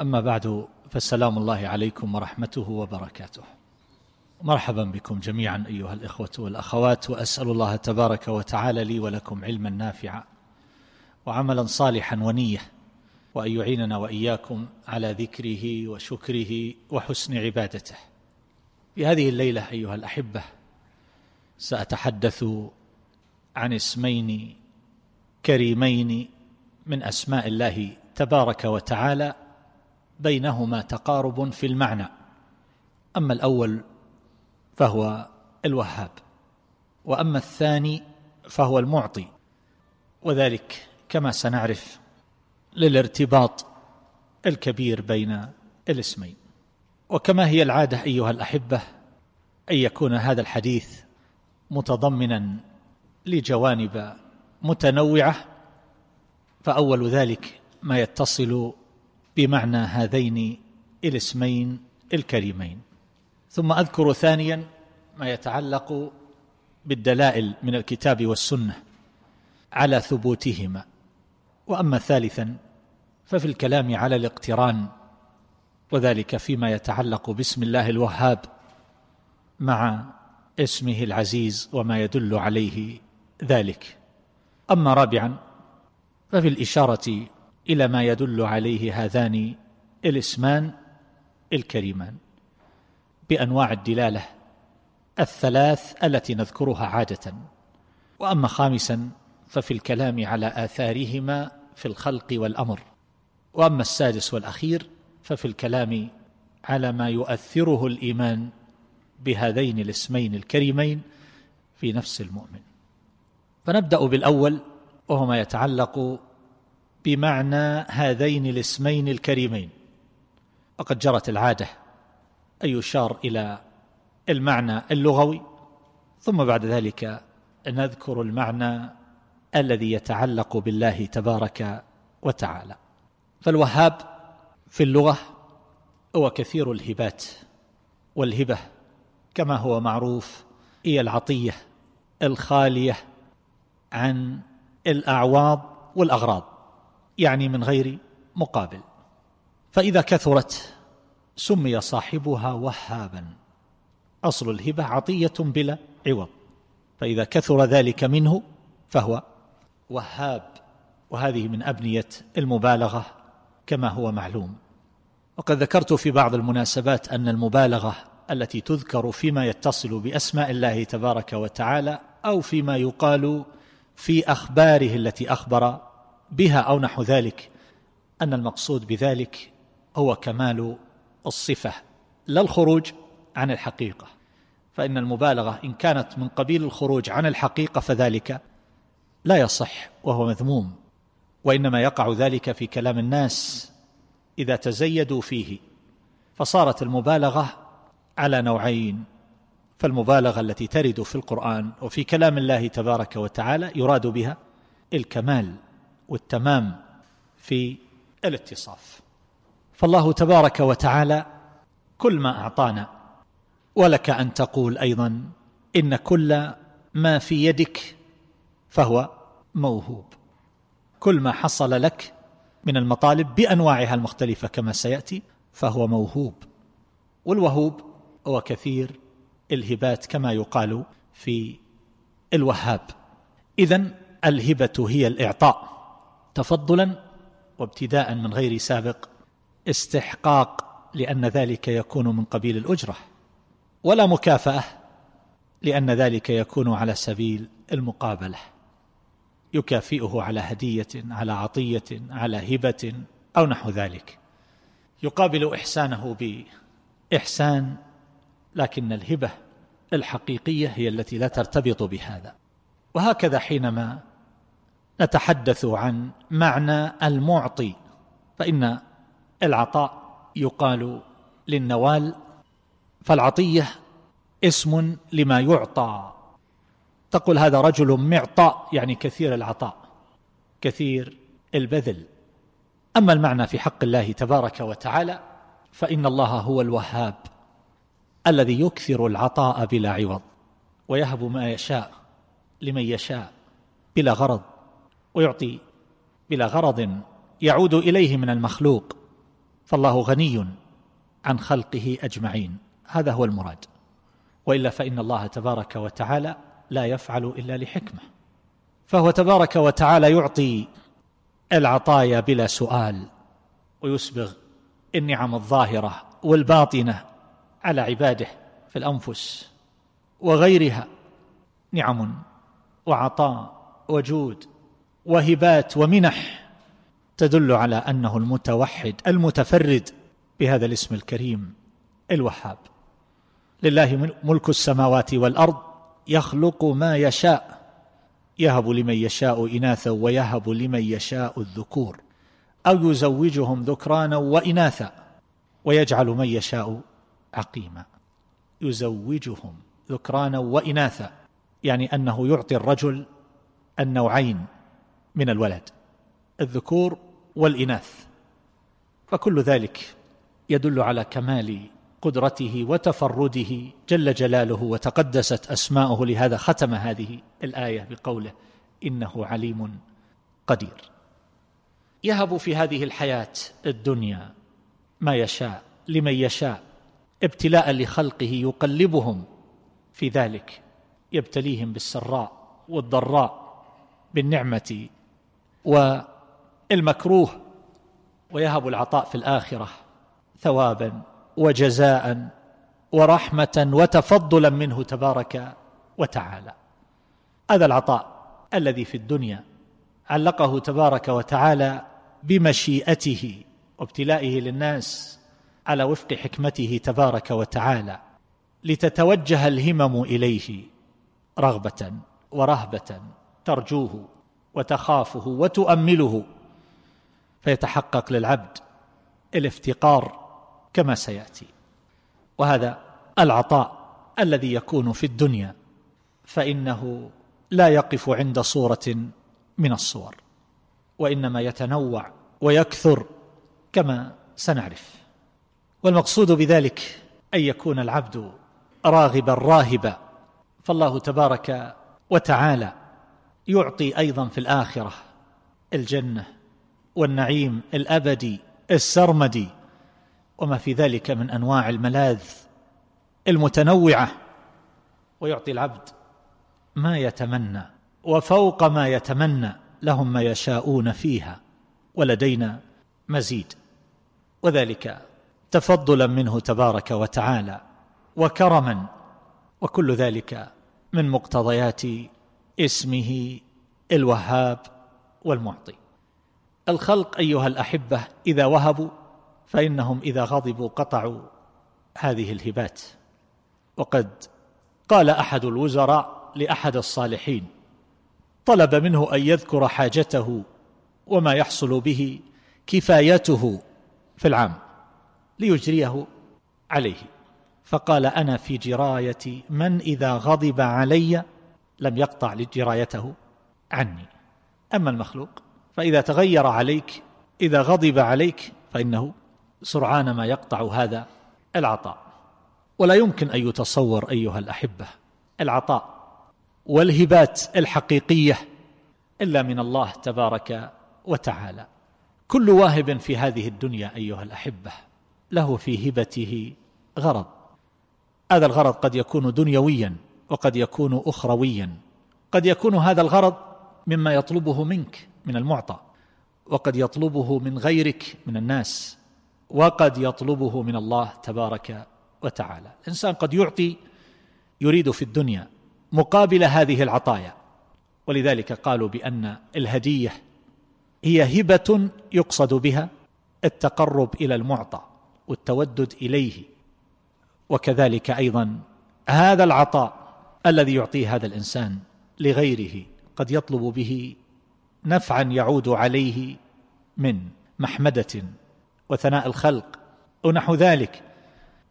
أما بعد فسلام الله عليكم ورحمته وبركاته. مرحبا بكم جميعا أيها الإخوة والأخوات وأسأل الله تبارك وتعالى لي ولكم علما نافعا وعملا صالحا ونية وأن يعيننا وإياكم على ذكره وشكره وحسن عبادته. في هذه الليلة أيها الأحبة سأتحدث عن اسمين كريمين من أسماء الله تبارك وتعالى بينهما تقارب في المعنى. أما الأول فهو الوهاب وأما الثاني فهو المعطي. وذلك كما سنعرف للارتباط الكبير بين الاسمين. وكما هي العادة أيها الأحبة أن يكون هذا الحديث متضمنا لجوانب متنوعة فأول ذلك ما يتصل بمعنى هذين الاسمين الكريمين. ثم أذكر ثانيا ما يتعلق بالدلائل من الكتاب والسنة على ثبوتهما. وأما ثالثا ففي الكلام على الاقتران وذلك فيما يتعلق باسم الله الوهاب مع اسمه العزيز وما يدل عليه ذلك. أما رابعا ففي الإشارة إلى ما يدل عليه هذان الاسمان الكريمان بأنواع الدلالة الثلاث التي نذكرها عادة. وأما خامسا ففي الكلام على آثارهما في الخلق والأمر. وأما السادس والأخير ففي الكلام على ما يؤثره الإيمان بهذين الاسمين الكريمين في نفس المؤمن. فنبدأ بالأول وهو ما يتعلق بمعنى هذين الاسمين الكريمين. وقد جرت العادة أن يشار إلى المعنى اللغوي ثم بعد ذلك نذكر المعنى الذي يتعلق بالله تبارك وتعالى. فالوهاب في اللغة هو كثير الهبات والهبة كما هو معروف هي العطية الخالية عن الاعواض والأغراض. يعني من غير مقابل. فإذا كثرت سمي صاحبها وهابا. أصل الهبة عطية بلا عوض. فإذا كثر ذلك منه فهو وهاب. وهذه من أبنية المبالغة كما هو معلوم. وقد ذكرت في بعض المناسبات أن المبالغة التي تذكر فيما يتصل بأسماء الله تبارك وتعالى أو فيما يقال في أخباره التي أخبر بها أو نحو ذلك أن المقصود بذلك هو كمال الصفة لا الخروج عن الحقيقة. فإن المبالغة إن كانت من قبيل الخروج عن الحقيقة فذلك لا يصح وهو مذموم وإنما يقع ذلك في كلام الناس إذا تزيدوا فيه. فصارت المبالغة على نوعين فالمبالغة التي ترد في القرآن وفي كلام الله تبارك وتعالى يراد بها الكمال. والتمام في الاتصاف. فالله تبارك وتعالى كل ما أعطانا ولك أن تقول أيضا إن كل ما في يدك فهو موهوب. كل ما حصل لك من المطالب بأنواعها المختلفة كما سيأتي فهو موهوب. والوهوب هو كثير الهبات كما يقال في الوهاب. اذا الهبة هي الإعطاء. تفضلا وابتداء من غير سابق استحقاق لأن ذلك يكون من قبيل الأجرة ولا مكافأة لأن ذلك يكون على سبيل المقابلة. يكافئه على هدية على عطية على هبة أو نحو ذلك. يقابل إحسانه بإحسان لكن الهبة الحقيقية هي التي لا ترتبط بهذا. وهكذا حينما نتحدث عن معنى المعطي فإن العطاء يقال للنوال فالعطية اسم لما يعطى. تقول هذا رجل معطاء يعني كثير العطاء كثير البذل. أما المعنى في حق الله تبارك وتعالى فإن الله هو الوهاب الذي يكثر العطاء بلا عوض ويهب ما يشاء لمن يشاء بلا غرض. ويعطي بلا غرض يعود إليه من المخلوق فالله غني عن خلقه أجمعين. هذا هو المراد. وإلا فإن الله تبارك وتعالى لا يفعل إلا لحكمة. فهو تبارك وتعالى يعطي العطايا بلا سؤال ويسبغ النعم الظاهرة والباطنة على عباده في الأنفس وغيرها. نعم وعطاء وجود وهبات ومنح تدل على أنه المتوحد المتفرد بهذا الاسم الكريم الوهاب. لله ملك السماوات والأرض يخلق ما يشاء يهب لمن يشاء إناثا ويهب لمن يشاء الذكور أو يزوجهم ذكرانا وإناثا ويجعل من يشاء عقيما. يزوجهم ذكرانا وإناثا يعني أنه يعطي الرجل النوعين من الولد الذكور والإناث. فكل ذلك يدل على كمال قدرته وتفرده جل جلاله وتقدست أسماؤه. لهذا ختم هذه الآية بقوله إنه عليم قدير. يهب في هذه الحياة الدنيا ما يشاء لمن يشاء ابتلاء لخلقه يقلبهم. في ذلك يبتليهم بالسراء والضراء بالنعمة والمكروه ويهب العطاء في الآخرة ثوابا وجزاء ورحمة وتفضلا منه تبارك وتعالى. هذا العطاء الذي في الدنيا علقه تبارك وتعالى بمشيئته وابتلائه للناس على وفق حكمته تبارك وتعالى لتتوجه الهمم إليه رغبة ورهبة ترجوه. وتخافه وتؤمله فيتحقق للعبد الافتقار كما سيأتي. وهذا العطاء الذي يكون في الدنيا فإنه لا يقف عند صورة من الصور وإنما يتنوع ويكثر كما سنعرف. والمقصود بذلك أن يكون العبد راغبا راهبا فالله تبارك وتعالى يعطي أيضا في الآخرة الجنة والنعيم الأبدي السرمدي وما في ذلك من أنواع الملاذ المتنوعة. ويعطي العبد ما يتمنى وفوق ما يتمنى لهم ما يشاءون فيها ولدينا مزيد. وذلك تفضلا منه تبارك وتعالى وكرما وكل ذلك من مقتضيات اسمه الوهاب والمعطي. الخلق أيها الأحبة إذا وهبوا فإنهم إذا غضبوا قطعوا هذه الهبات. وقد قال أحد الوزراء لأحد الصالحين طلب منه أن يذكر حاجته وما يحصل به كفايته في العام ليجريه عليه. فقال أنا في جراية من إذا غضب علي لم يقطع جرايته عني. أما المخلوق فإذا تغير عليك إذا غضب عليك فإنه سرعان ما يقطع هذا العطاء. ولا يمكن أن يتصور أيها الأحبة العطاء والهبات الحقيقية إلا من الله تبارك وتعالى. كل واهب في هذه الدنيا أيها الأحبة له في هبته غرض. هذا الغرض قد يكون دنيويا. وقد يكون اخرويا. قد يكون هذا الغرض مما يطلبه منك من المعطى وقد يطلبه من غيرك من الناس وقد يطلبه من الله تبارك وتعالى. الإنسان قد يعطي يريد في الدنيا مقابل هذه العطايا. ولذلك قالوا بأن الهدية هي هبة يقصد بها التقرب إلى المعطى والتودد إليه. وكذلك أيضا هذا العطاء الذي يعطيه هذا الإنسان لغيره قد يطلب به نفعا يعود عليه من محمدة وثناء الخلق ونحو ذلك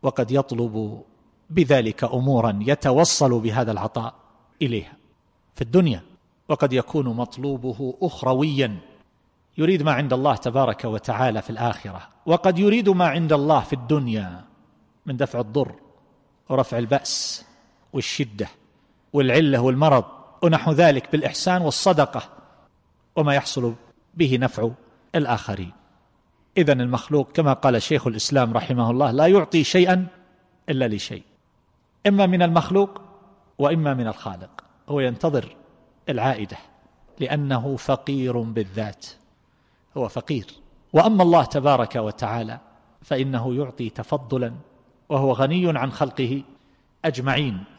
وقد يطلب بذلك امورا يتوصل بهذا العطاء إليها في الدنيا وقد يكون مطلوبه اخرويا يريد ما عند الله تبارك وتعالى في الآخرة وقد يريد ما عند الله في الدنيا من دفع الضر ورفع البأس. والشدة والعلة والمرض ونحو ذلك بالإحسان والصدقة وما يحصل به نفع الآخرين. اذا المخلوق كما قال شيخ الإسلام رحمه الله لا يعطي شيئا إلا لشيء. إما من المخلوق وإما من الخالق. هو ينتظر العائدة لأنه فقير بالذات. هو فقير. وأما الله تبارك وتعالى فإنه يعطي تفضلا وهو غني عن خلقه أجمعين.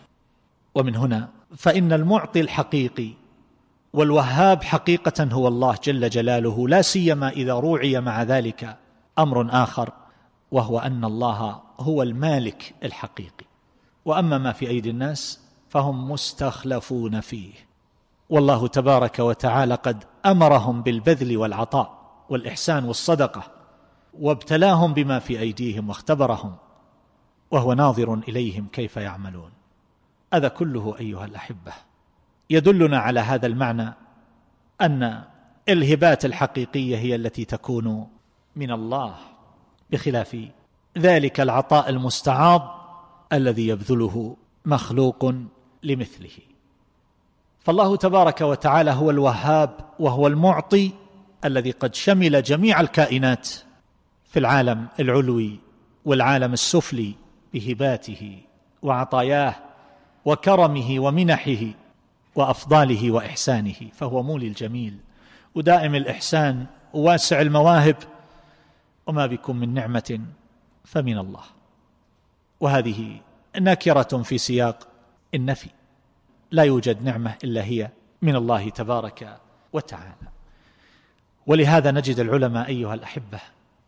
ومن هنا فإن المعطي الحقيقي والوهاب حقيقة هو الله جل جلاله لا سيما إذا روعي مع ذلك أمر آخر وهو أن الله هو المالك الحقيقي. وأما ما في أيدي الناس فهم مستخلفون فيه. والله تبارك وتعالى قد أمرهم بالبذل والعطاء والإحسان والصدقة وابتلاهم بما في أيديهم واختبرهم وهو ناظر إليهم كيف يعملون. هذا كله أيها الأحبة. يدلنا على هذا المعنى أن الهبات الحقيقية هي التي تكون من الله بخلاف ذلك العطاء المستعاض الذي يبذله مخلوق لمثله. فالله تبارك وتعالى هو الوهاب وهو المعطي الذي قد شمل جميع الكائنات في العالم العلوي والعالم السفلي بهباته وعطاياه. وكرمه ومنحه وأفضاله وإحسانه فهو مولي الجميل. ودائم الإحسان وواسع المواهب وما بكم من نعمة فمن الله. وهذه نكره في سياق النفي. لا يوجد نعمة إلا هي من الله تبارك وتعالى. ولهذا نجد العلماء أيها الأحبة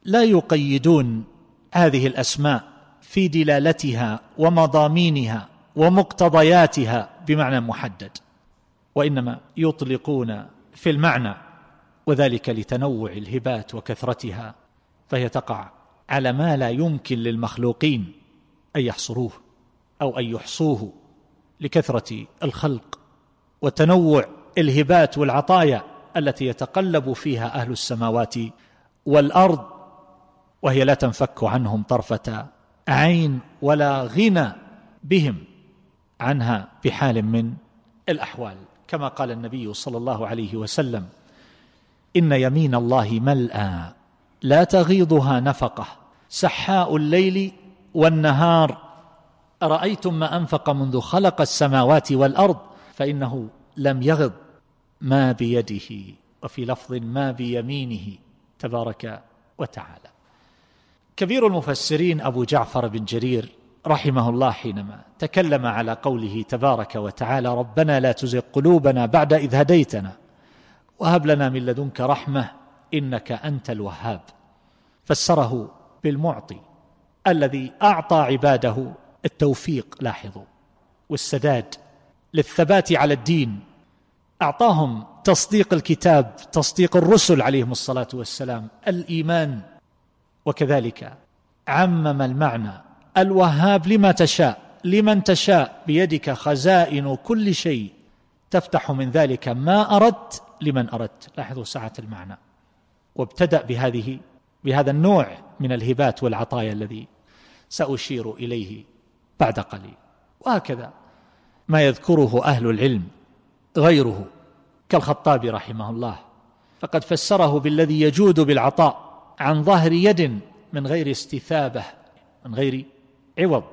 لا يقيدون هذه الأسماء في دلالتها ومضامينها ومقتضياتها بمعنى محدد وإنما يطلقون في المعنى وذلك لتنوع الهبات وكثرتها فهي تقع على ما لا يمكن للمخلوقين أن يحصروه أو أن يحصوه لكثرة الخلق وتنوع الهبات والعطايا التي يتقلب فيها أهل السماوات والأرض وهي لا تنفك عنهم طرفة عين ولا غنى بهم. عنها بحال من الأحوال. كما قال النبي صلى الله عليه وسلم إن يمين الله ملأى لا تغيضها نفقة. سحاء الليل والنهار أرأيتم ما أنفق منذ خلق السماوات والأرض؟ فإنه لم يغض ما بيده. وفي لفظ ما بيمينه تبارك وتعالى. كبير المفسرين أبو جعفر بن جرير رحمه الله حينما تكلم على قوله تبارك وتعالى ربنا لا تزغ قلوبنا بعد إذ هديتنا وهب لنا من لدنك رحمة إنك أنت الوهاب. فسره بالمعطي الذي أعطى عباده التوفيق لاحظوا والسداد للثبات على الدين. أعطاهم تصديق الكتاب تصديق الرسل عليهم الصلاة والسلام الإيمان وكذلك عمم المعنى الوهاب لما تشاء لمن تشاء بيدك خزائن كل شيء. تفتح من ذلك ما أردت لمن أردت. لاحظوا سعه المعنى. وابتدأ بهذه بهذا النوع من الهبات والعطايا الذي سأشير إليه بعد قليل. وهكذا ما يذكره أهل العلم غيره كالخطاب رحمه الله. فقد فسره بالذي يجود بالعطاء عن ظهر يد من غير استثابة من غير عوض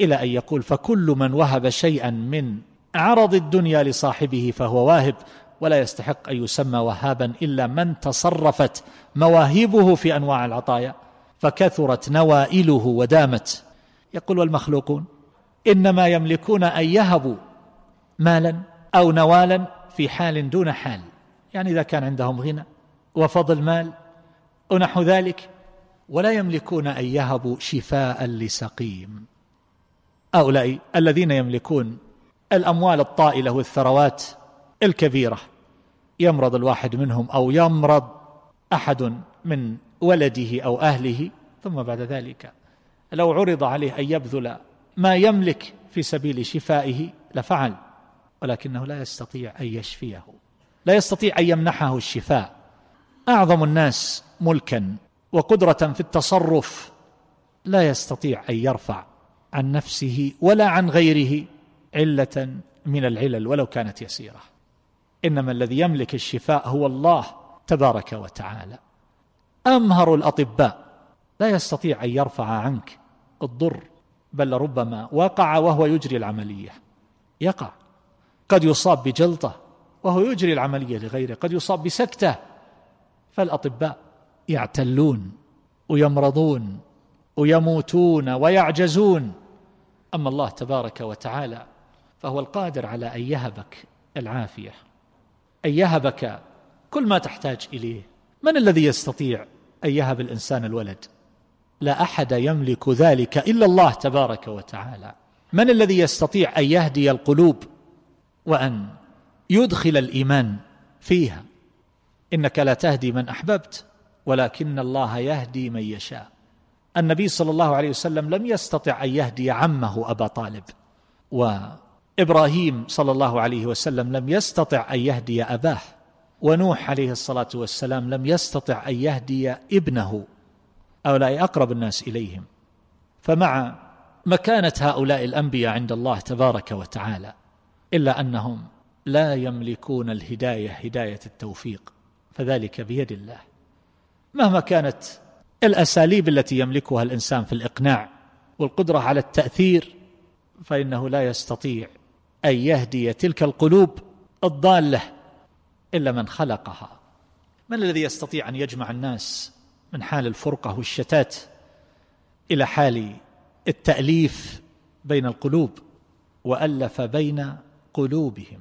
إلى أن يقول فكل من وهب شيئا من عرض الدنيا لصاحبه فهو واهب ولا يستحق أن يسمى وهابا إلا من تصرفت مواهبه في أنواع العطايا فكثرت نوائله ودامت. يقول والمخلوقون إنما يملكون أن يهبوا مالا أو نوالا في حال دون حال. يعني إذا كان عندهم غنى وفضل مال ونحو ذلك؟ ولا يملكون أن يهبوا شفاء لسقيم. هؤلاء الذين يملكون الأموال الطائلة والثروات الكبيرة يمرض الواحد منهم أو يمرض أحد من ولده أو أهله ثم بعد ذلك لو عرض عليه أن يبذل ما يملك في سبيل شفائه لفعل ولكنه لا يستطيع أن يشفيه لا يستطيع أن يمنحه الشفاء. أعظم الناس ملكا. وقدرة في التصرف لا يستطيع أن يرفع عن نفسه ولا عن غيره علة من العلل ولو كانت يسيرة. إنما الذي يملك الشفاء هو الله تبارك وتعالى. أمهر الأطباء لا يستطيع أن يرفع عنك الضر بل ربما وقع وهو يجري العملية. يقع. قد يصاب بجلطة وهو يجري العملية لغيره قد يصاب بسكتة. فالأطباء يعتلون ويمرضون ويموتون ويعجزون. أما الله تبارك وتعالى فهو القادر على أن يهبك العافية أن يهبك كل ما تحتاج إليه. من الذي يستطيع أن يهب الإنسان الولد؟ لا أحد يملك ذلك إلا الله تبارك وتعالى. من الذي يستطيع أن يهدي القلوب وأن يدخل الإيمان فيها؟ إنك لا تهدي من أحببت. ولكن الله يهدي من يشاء. النبي صلى الله عليه وسلم لم يستطع أن يهدي عمه أبا طالب. وإبراهيم صلى الله عليه وسلم لم يستطع أن يهدي أباه. ونوح عليه الصلاة والسلام لم يستطع أن يهدي ابنه. هؤلاء أقرب الناس إليهم. فمع مكانة هؤلاء الأنبياء عند الله تبارك وتعالى إلا أنهم لا يملكون الهداية هداية التوفيق فذلك بيد الله. مهما كانت الأساليب التي يملكها الإنسان في الإقناع والقدرة على التأثير فإنه لا يستطيع أن يهدي تلك القلوب الضالة إلا من خلقها. من الذي يستطيع أن يجمع الناس من حال الفرقة والشتات إلى حال التأليف بين القلوب وألف بين قلوبهم؟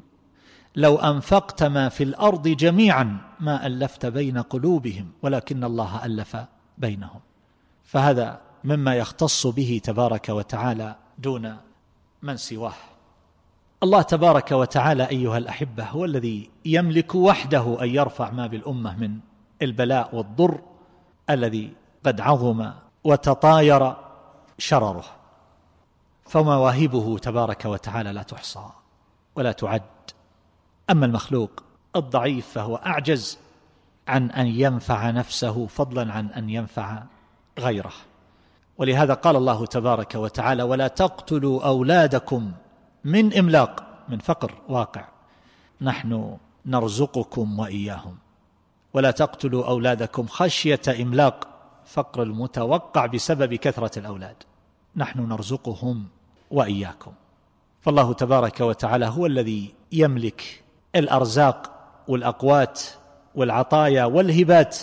لو أنفقت ما في الأرض جميعا ما ألفت بين قلوبهم ولكن الله ألف بينهم. فهذا مما يختص به تبارك وتعالى دون من سواه. الله تبارك وتعالى أيها الأحبة هو الذي يملك وحده أن يرفع ما بالأمة من البلاء والضر الذي قد عظم وتطاير شرره. فمواهبه تبارك وتعالى لا تحصى ولا تعد. أما المخلوق الضعيف فهو أعجز عن أن ينفع نفسه فضلا عن أن ينفع غيره. ولهذا قال الله تبارك وتعالى ولا تقتلوا أولادكم من إملاق. من فقر واقع. نحن نرزقكم وإياهم. ولا تقتلوا أولادكم خشية إملاق. فقر المتوقع بسبب كثرة الأولاد. نحن نرزقهم وإياكم. فالله تبارك وتعالى هو الذي يملك الأرزاق والأقوات والعطايا والهبات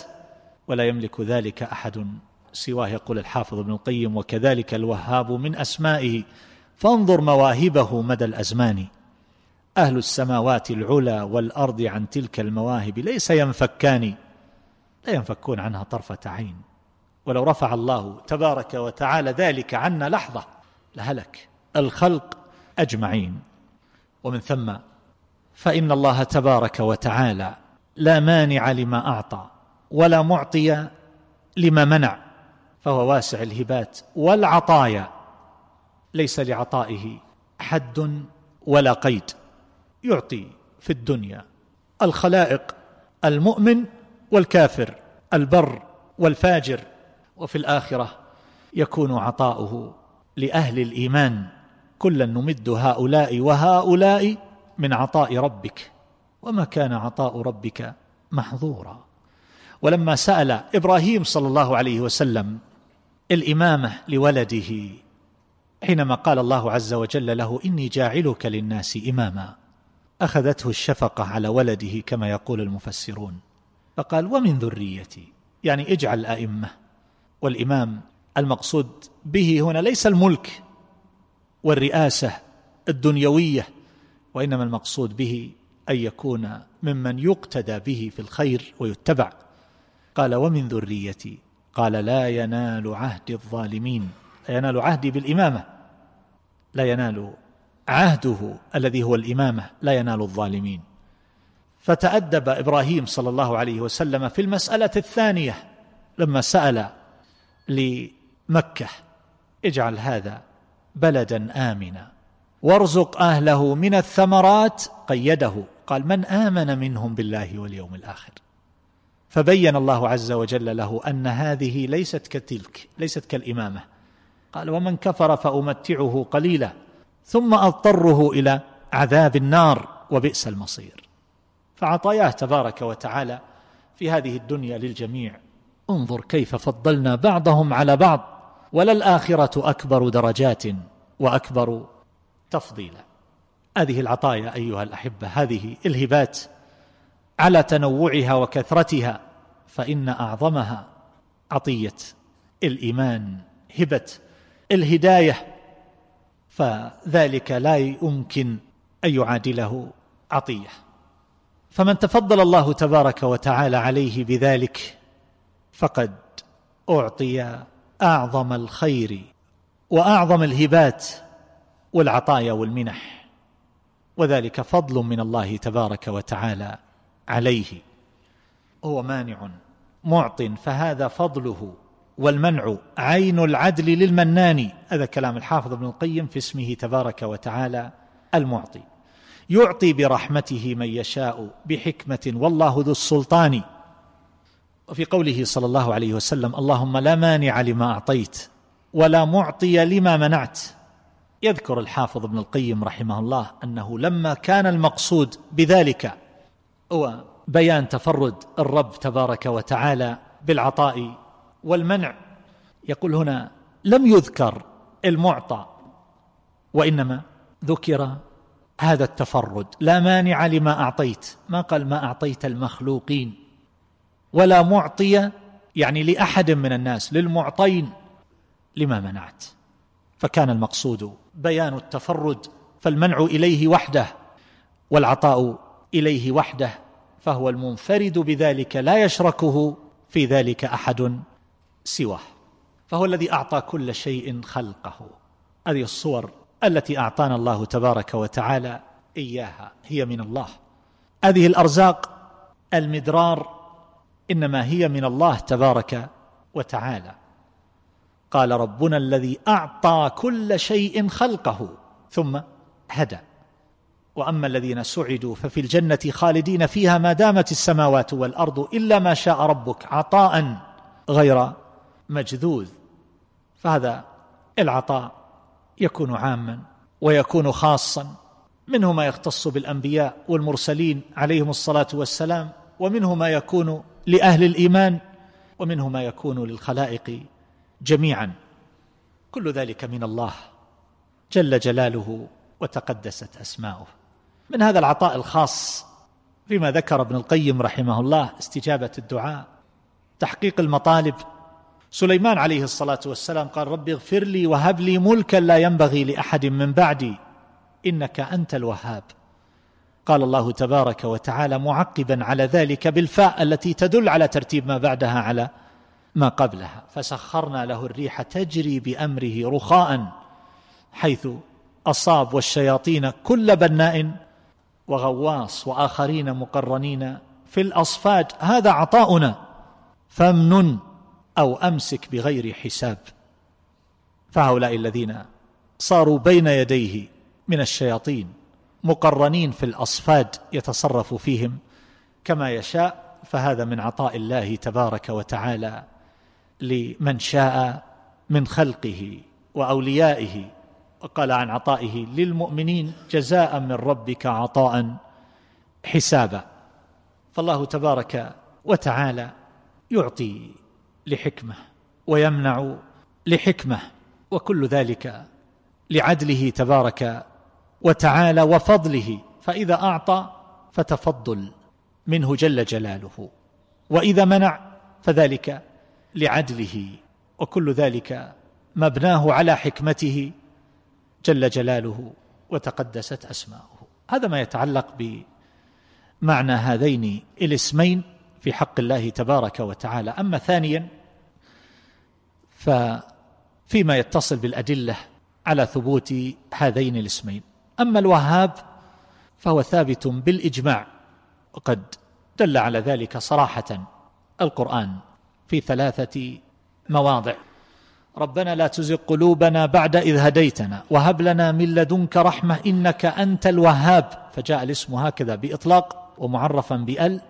ولا يملك ذلك أحد سواه يقول الحافظ ابن القيم. وكذلك الوهاب من أسمائه فانظر مواهبه مدى الأزمان. أهل السماوات العلى والأرض عن تلك المواهب ليس ينفكان لا ينفكون عنها طرفة عين. ولو رفع الله تبارك وتعالى ذلك عنا لحظة لهلك الخلق أجمعين. ومن ثم فإن الله تبارك وتعالى لا مانع لما أعطى ولا معطي لما منع فهو واسع الهبات والعطايا. ليس لعطائه حد ولا قيد يعطي في الدنيا الخلائق المؤمن والكافر البر والفاجر وفي الآخرة يكون عطاؤه لأهل الإيمان. كلا نمد هؤلاء وهؤلاء من عطاء ربك وما كان عطاء ربك محظورا. ولما سأل إبراهيم صلى الله عليه وسلم الإمامة لولده حينما قال الله عز وجل له إني جاعلك للناس إماما أخذته الشفقة على ولده كما يقول المفسرون. فقال ومن ذريتي؟ يعني اجعل ائمه والإمام المقصود به هنا ليس الملك والرئاسة الدنيوية وإنما المقصود به أن يكون ممن يقتدى به في الخير ويتبع. قال ومن ذريتي. قال لا ينال عهد الظالمين. لا ينال عهدي بالإمامة. لا ينال عهده الذي هو الإمامة. لا ينال الظالمين. فتأدب إبراهيم صلى الله عليه وسلم في المسألة الثانية لما سأل لمكة اجعل هذا بلدا آمنا. وارزق أهله من الثمرات قيده. قال من آمن منهم بالله واليوم الآخر. فبين الله عز وجل له أن هذه ليست كتلك ليست كالإمامة. قال ومن كفر فأمتعه قليلا ثم أضطره إلى عذاب النار وبئس المصير. فعطاياه تبارك وتعالى في هذه الدنيا للجميع. انظر كيف فضلنا بعضهم على بعض وللآخرة أكبر درجات وأكبر تفضيلا. هذه العطايا أيها الأحبة هذه الهبات على تنوعها وكثرتها فإن أعظمها عطية الإيمان هبة الهداية فذلك لا يمكن أن يعادله عطية. فمن تفضل الله تبارك وتعالى عليه بذلك فقد أعطي أعظم الخير وأعظم الهبات والعطايا والمنح. وذلك فضل من الله تبارك وتعالى عليه. هو مانع معط فهذا فضله. والمنع عين العدل للمنان. هذا كلام الحافظ ابن القيم في اسمه تبارك وتعالى المعطي. يعطي برحمته من يشاء بحكمة والله ذو السلطان. وفي قوله صلى الله عليه وسلم اللهم لا مانع لما أعطيت ولا معطي لما منعت. يذكر الحافظ ابن القيم رحمه الله أنه لما كان المقصود بذلك هو بيان تفرد الرب تبارك وتعالى بالعطاء والمنع. يقول هنا لم يذكر المعطى وإنما ذكر هذا التفرد. لا مانع لما أعطيت. ما قال ما أعطيت المخلوقين. ولا معطي يعني لأحد من الناس للمعطين لما منعت. فكان المقصود بيان التفرد فالمنع إليه وحده والعطاء إليه وحده فهو المنفرد بذلك لا يشركه في ذلك أحد سواه. فهو الذي أعطى كل شيء خلقه. هذه الصور التي أعطانا الله تبارك وتعالى إياها هي من الله. هذه الأرزاق المدرار إنما هي من الله تبارك وتعالى. قال ربنا الذي أعطى كل شيء خلقه ثم هدى. وأما الذين سعدوا ففي الجنة خالدين فيها ما دامت السماوات والأرض إلا ما شاء ربك عطاء غير مجذوذ. فهذا العطاء يكون عاما ويكون خاصا. منه ما يختص بالأنبياء والمرسلين عليهم الصلاة والسلام ومنه ما يكون لأهل الإيمان ومنه ما يكون للخلائق جميعا. كل ذلك من الله. جل جلاله وتقدست أسماؤه. من هذا العطاء الخاص فيما ذكر ابن القيم رحمه الله استجابة الدعاء. تحقيق المطالب. سليمان عليه الصلاة والسلام قال رب اغفر لي وهب لي ملكا لا ينبغي لأحد من بعدي. إنك أنت الوهاب. قال الله تبارك وتعالى معقبا على ذلك بالفاء التي تدل على ترتيب ما بعدها على ما قبلها. فسخرنا له الريح تجري بأمره رخاء حيث أصاب والشياطين كل بناء وغواص وآخرين مقرنين في الأصفاد. هذا عطاؤنا. فامنن أو أمسك بغير حساب. فهؤلاء الذين صاروا بين يديه من الشياطين مقرنين في الأصفاد يتصرف فيهم كما يشاء فهذا من عطاء الله تبارك وتعالى. لمن شاء من خلقه وأوليائه. وقال عن عطائه للمؤمنين جزاء من ربك عطاء حسابا. فالله تبارك وتعالى يعطي لحكمة ويمنع لحكمة وكل ذلك لعدله تبارك وتعالى وفضله. فإذا أعطى فتفضل منه جل جلاله وإذا منع فذلك لعدله وكل ذلك مبناه على حكمته جل جلاله وتقدست أسماؤه. هذا ما يتعلق بمعنى هذين الاسمين في حق الله تبارك وتعالى. أما ثانيا ففيما يتصل بالأدلة على ثبوت هذين الاسمين. أما الوهاب فهو ثابت بالإجماع وقد دل على ذلك صراحة القرآن. في ثلاثة مواضع. ربنا لا تزغ قلوبنا بعد إذ هديتنا. وهب لنا من لدنك رحمة إنك أنت الوهاب. فجاء الاسم هكذا بإطلاق ومعرفا بأل.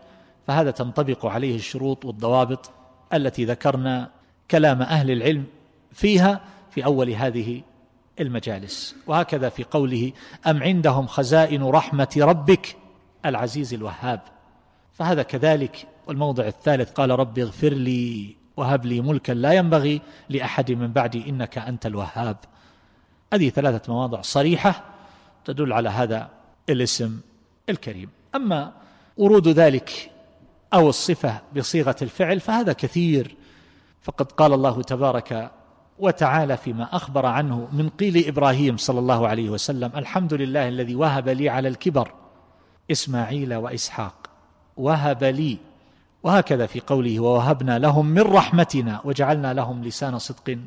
فهذا تنطبق عليه الشروط والضوابط التي ذكرنا كلام أهل العلم فيها في أول هذه المجالس. وهكذا في قوله أم عندهم خزائن رحمة ربك العزيز الوهاب. فهذا كذلك والموضع الثالث قال رب اغفر لي وهب لي ملكا لا ينبغي لأحد من بعدي إنك أنت الوهاب. هذه ثلاثة مواضع صريحة تدل على هذا الاسم الكريم. أما ورود ذلك أو الصفة بصيغة الفعل فهذا كثير. فقد قال الله تبارك وتعالى فيما أخبر عنه من قيل إبراهيم صلى الله عليه وسلم الحمد لله الذي وهب لي على الكبر إسماعيل وإسحاق وهب لي وهكذا في قوله ووهبنا لهم من رحمتنا وجعلنا لهم لسان صدق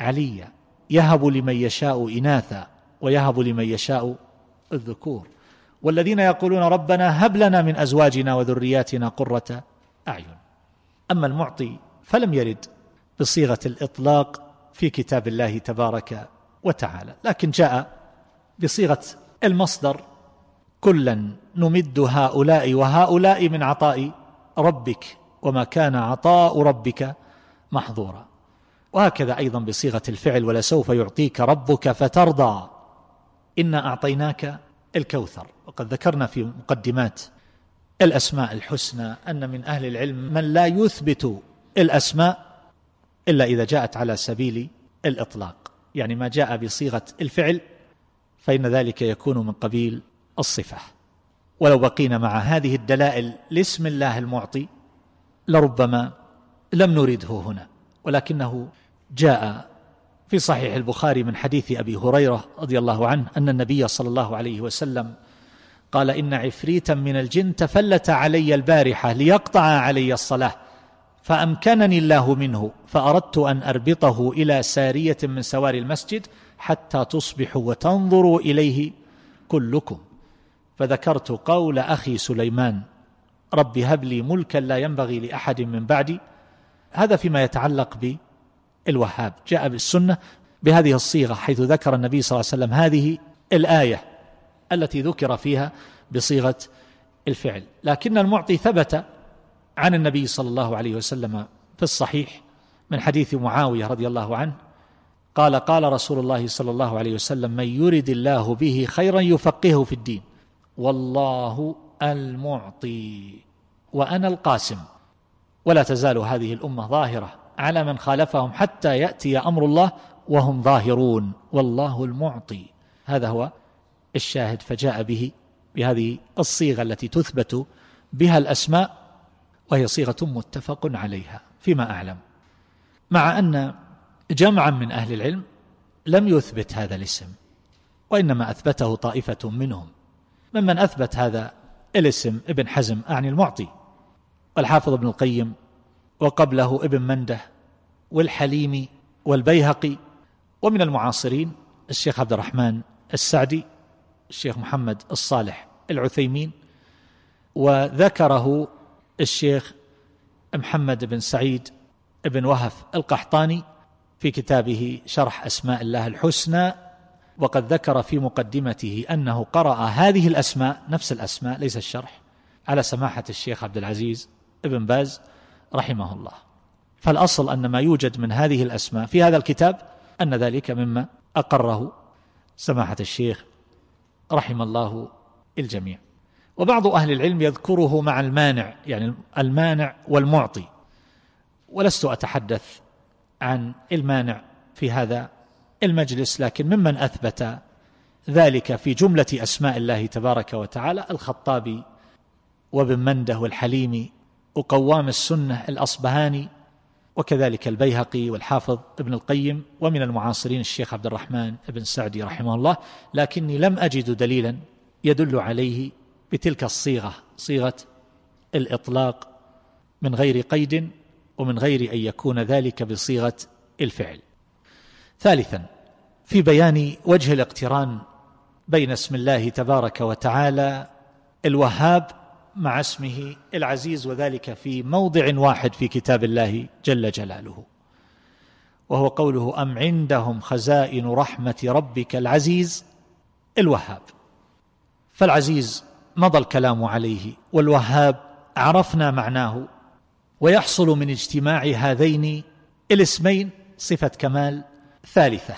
عليا. يهب لمن يشاء إناثا ويهب لمن يشاء الذكور. والذين يقولون ربنا هب لنا من أزواجنا وذرياتنا قرة أعين. أما المعطي فلم يرد بصيغة الإطلاق في كتاب الله تبارك وتعالى لكن جاء بصيغة المصدر كلا نمد هؤلاء وهؤلاء من عطاء ربك وما كان عطاء ربك محظورا. وهكذا أيضا بصيغة الفعل ولسوف يعطيك ربك فترضى. إنا أعطيناك الكوثر. وقد ذكرنا في مقدمات الأسماء الحسنى أن من أهل العلم من لا يثبت الأسماء إلا إذا جاءت على سبيل الإطلاق. يعني ما جاء بصيغة الفعل فإن ذلك يكون من قبيل الصفة. ولو بقينا مع هذه الدلائل لاسم الله المعطي لربما لم نرده هنا ولكنه جاء في صحيح البخاري من حديث أبي هريرة رضي الله عنه أن النبي صلى الله عليه وسلم قال إن عفريتا من الجن تفلت علي البارحة ليقطع علي الصلاة فأمكنني الله منه فأردت أن أربطه إلى سارية من سوار المسجد حتى تصبحوا وتنظروا إليه كلكم. فذكرت قول أخي سليمان رب هب لي ملكا لا ينبغي لأحد من بعدي. هذا فيما يتعلق بالوهاب. جاء بالسنة بهذه الصيغة حيث ذكر النبي صلى الله عليه وسلم هذه الآية التي ذكر فيها بصيغة الفعل. لكن المعطي ثبت عن النبي صلى الله عليه وسلم في الصحيح من حديث معاوية رضي الله عنه قال قال رسول الله صلى الله عليه وسلم من يرد الله به خيرا يفقهه في الدين والله المعطي وأنا القاسم. ولا تزال هذه الأمة ظاهرة على من خالفهم حتى يأتي أمر الله وهم ظاهرون. والله المعطي. هذا هو الشاهد فجاء به بهذه الصيغة التي تثبت بها الأسماء وهي صيغة متفق عليها فيما أعلم. مع أن جمعا من أهل العلم لم يثبت هذا الاسم وإنما أثبته طائفة منهم. ممن أثبت هذا الاسم ابن حزم أعني المعطي. والحافظ ابن القيم وقبله ابن منده والحليمي والبيهقي ومن المعاصرين الشيخ عبد الرحمن السعدي الشيخ محمد الصالح العثيمين وذكره الشيخ محمد بن سعيد بن وهف القحطاني في كتابه شرح أسماء الله الحسنى وقد ذكر في مقدمته أنه قرأ هذه الأسماء نفس الأسماء ليس الشرح على سماحة الشيخ عبد العزيز ابن باز رحمه الله. فالأصل أن ما يوجد من هذه الأسماء في هذا الكتاب أن ذلك مما أقره سماحة الشيخ رحم الله الجميع. وبعض أهل العلم يذكره مع المانع يعني المانع والمعطي. ولست أتحدث عن المانع في هذا المجلس لكن ممن أثبت ذلك في جملة أسماء الله تبارك وتعالى الخطابي وابن منده والحليمي وقوام السنة الأصبهاني وكذلك البيهقي والحافظ ابن القيم ومن المعاصرين الشيخ عبد الرحمن بن سعدي رحمه الله. لكني لم أجد دليلا يدل عليه بتلك الصيغة صيغة الإطلاق من غير قيد ومن غير أن يكون ذلك بصيغة الفعل. ثالثا في بيان وجه الاقتران بين اسم الله تبارك وتعالى الوهاب مع اسمه العزيز وذلك في موضع واحد في كتاب الله جل جلاله وهو قوله أم عندهم خزائن رحمة ربك العزيز؟ الوهاب. فالعزيز مضى الكلام عليه والوهاب عرفنا معناه ويحصل من اجتماع هذين الاسمين صفة كمال ثالثة.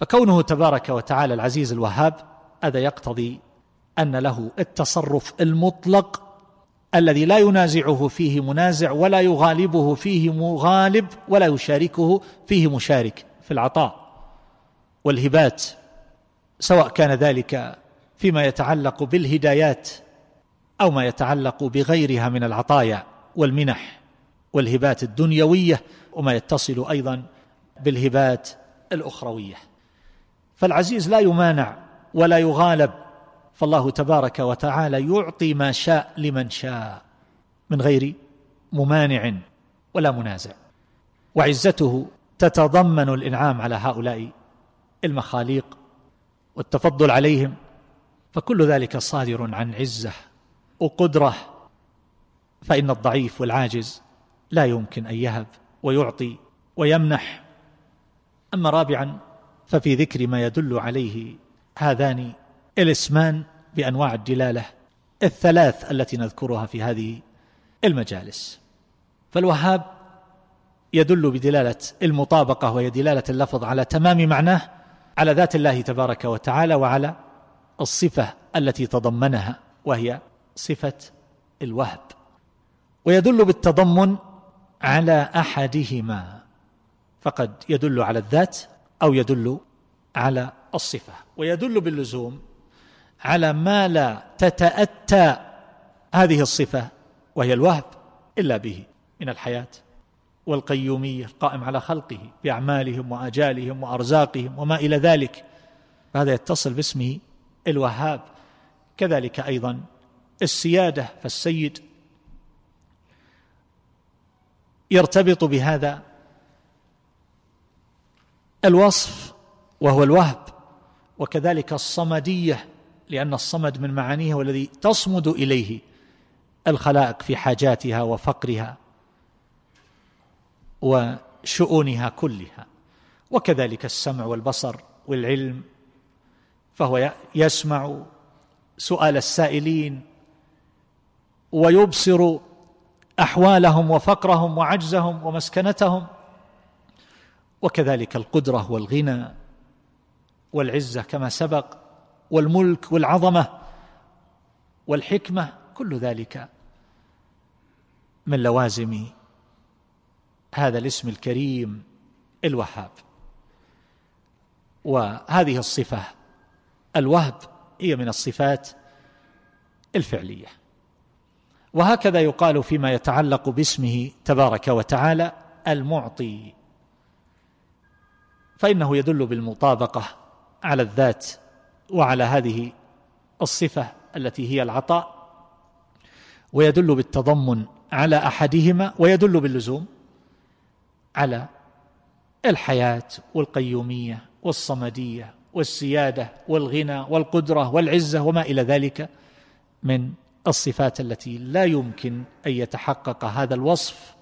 فكونه تبارك وتعالى العزيز الوهاب هذا يقتضي أن له التصرف المطلق الذي لا ينازعه فيه منازع ولا يغالبه فيه مغالب ولا يشاركه فيه مشارك في العطاء والهبات سواء كان ذلك فيما يتعلق بالهدايات أو ما يتعلق بغيرها من العطايا والمنح والهبات الدنيوية وما يتصل أيضا بالهبات الأخروية. فالعزيز لا يمانع ولا يغالب فالله تبارك وتعالى يعطي ما شاء لمن شاء من غير ممانع ولا منازع. وعزته تتضمن الإنعام على هؤلاء المخاليق والتفضل عليهم فكل ذلك صادر عن عزة وقدرة. فإن الضعيف والعاجز لا يمكن أن يهب ويعطي ويمنح أما رابعا ففي ذكر ما يدل عليه هذان الاسمان بأنواع الدلالة الثلاث التي نذكرها في هذه المجالس. فالوهاب يدل بدلالة المطابقة وهي دلالة اللفظ على تمام معناه على ذات الله تبارك وتعالى وعلى الصفة التي تضمنها وهي صفة الوهب. ويدل بالتضمن على أحدهما. فقد يدل على الذات أو يدل على الصفة ويدل باللزوم على ما لا تتأتى هذه الصفة وهي الوهب إلا به من الحياة والقيومية القائم على خلقه بأعمالهم وآجالهم وأرزاقهم وما إلى ذلك. فهذا يتصل باسمه الوهاب. كذلك أيضا السيادة فالسيد يرتبط بهذا الوصف وهو الوهب وكذلك الصمدية لأن الصمد من معانيه والذي تصمد إليه الخلائق في حاجاتها وفقرها وشؤونها كلها. وكذلك السمع والبصر والعلم فهو يسمع سؤال السائلين ويبصر أحوالهم وفقرهم وعجزهم ومسكنتهم. وكذلك القدرة والغنى والعزة كما سبق والملك والعظمة والحكمة كل ذلك من لوازم هذا الاسم الكريم الوهاب. وهذه الصفة الوهب هي من الصفات الفعلية. وهكذا يقال فيما يتعلق باسمه تبارك وتعالى المعطي. فإنه يدل بالمطابقة على الذات وعلى هذه الصفة التي هي العطاء ويدل بالتضمن على أحدهما ويدل باللزوم على الحياة والقيومية والصمدية والسيادة والغنى والقدرة والعزة وما إلى ذلك من الصفات التي لا يمكن أن يتحقق هذا الوصف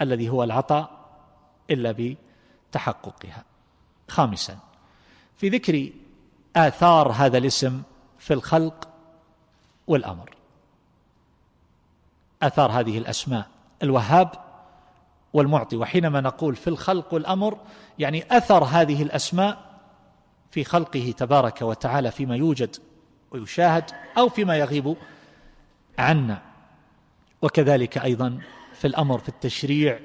الذي هو العطاء إلا بتحققها. خامسا. في ذكر آثار هذا الاسم في الخلق والأمر. آثار هذه الأسماء الوهاب والمعطي. وحينما نقول في الخلق والأمر يعني أثر هذه الأسماء في خلقه تبارك وتعالى فيما يوجد ويشاهد أو فيما يغيب عنا. وكذلك أيضا في الأمر في التشريع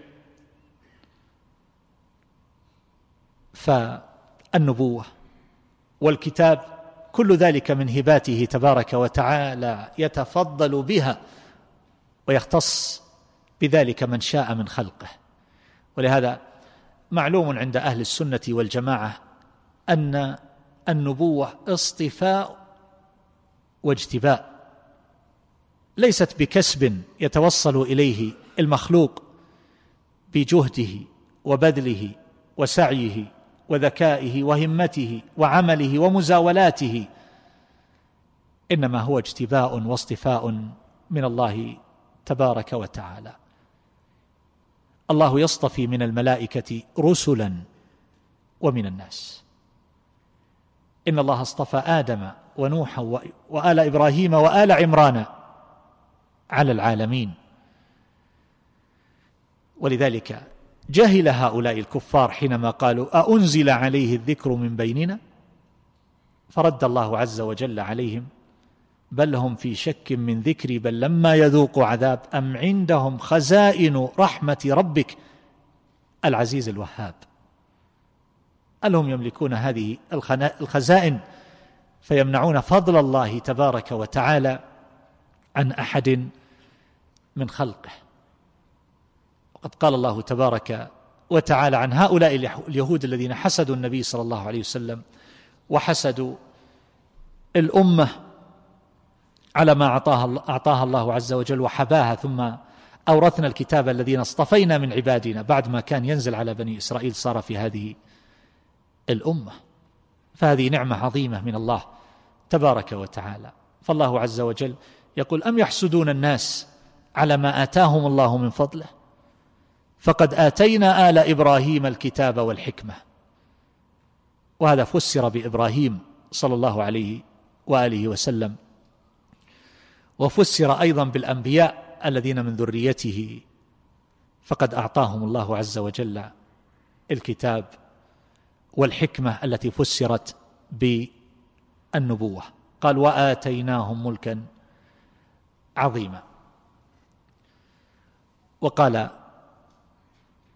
فالنبوة والكتاب كل ذلك من هباته تبارك وتعالى يتفضل بها ويختص بذلك من شاء من خلقه. ولهذا معلوم عند أهل السنة والجماعة أن النبوة اصطفاء واجتباء ليست بكسب يتوصل إليه المخلوق بجهده وبذله وسعيه وذكائه وهمته وعمله ومزاولاته إنما هو اجتباء واصطفاء من الله تبارك وتعالى. الله يصطفي من الملائكة رسلا ومن الناس. إن الله اصطفى آدم ونوحا وآل إبراهيم وآل عمران على العالمين. ولذلك جهل هؤلاء الكفار حينما قالوا أأنزل عليه الذكر من بيننا؟ فرد الله عز وجل عليهم بل هم في شك من ذكري بل لما يذوقوا عذاب أم عندهم خزائن رحمة ربك؟ العزيز الوهاب هل هم يملكون هذه الخزائن؟ فيمنعون فضل الله تبارك وتعالى عن أحد من خلقه. وقد قال الله تبارك وتعالى عن هؤلاء اليهود الذين حسدوا النبي صلى الله عليه وسلم وحسدوا الأمة على ما أعطاها أعطاها الله عز وجل وحباها ثم أورثنا الكتاب الذين اصطفينا من عبادنا بعد ما كان ينزل على بني إسرائيل صار في هذه الأمة. فهذه نعمة عظيمة من الله تبارك وتعالى. فالله عز وجل يقول أم يحسدون الناس على ما آتاهم الله من فضله؟ فقد آتينا آل إبراهيم الكتاب والحكمة. وهذا فسر بإبراهيم صلى الله عليه وآله وسلم. وفسر أيضا بالأنبياء الذين من ذريته. فقد أعطاهم الله عز وجل الكتاب والحكمة التي فسرت بالنبوة. قال وآتيناهم ملكا عظيما. وقال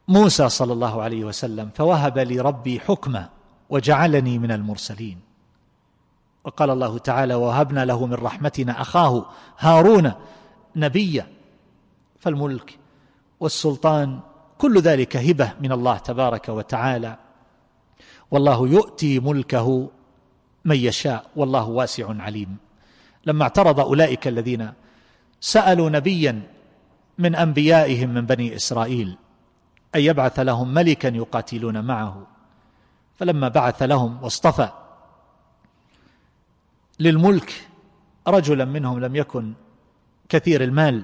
موسى صلى الله عليه وسلم فوهب لي ربي حكما وجعلني من المرسلين. وقال الله تعالى وهبنا له من رحمتنا أخاه هارون نبيا فالملك والسلطان كل ذلك هبة من الله تبارك وتعالى. والله يؤتي ملكه من يشاء والله واسع عليم. لما اعترض أولئك الذين سألوا نبيا من أنبيائهم من بني إسرائيل أن يبعث لهم ملكا يقاتلون معه. فلما بعث لهم واصطفى للملك رجلا منهم لم يكن كثير المال.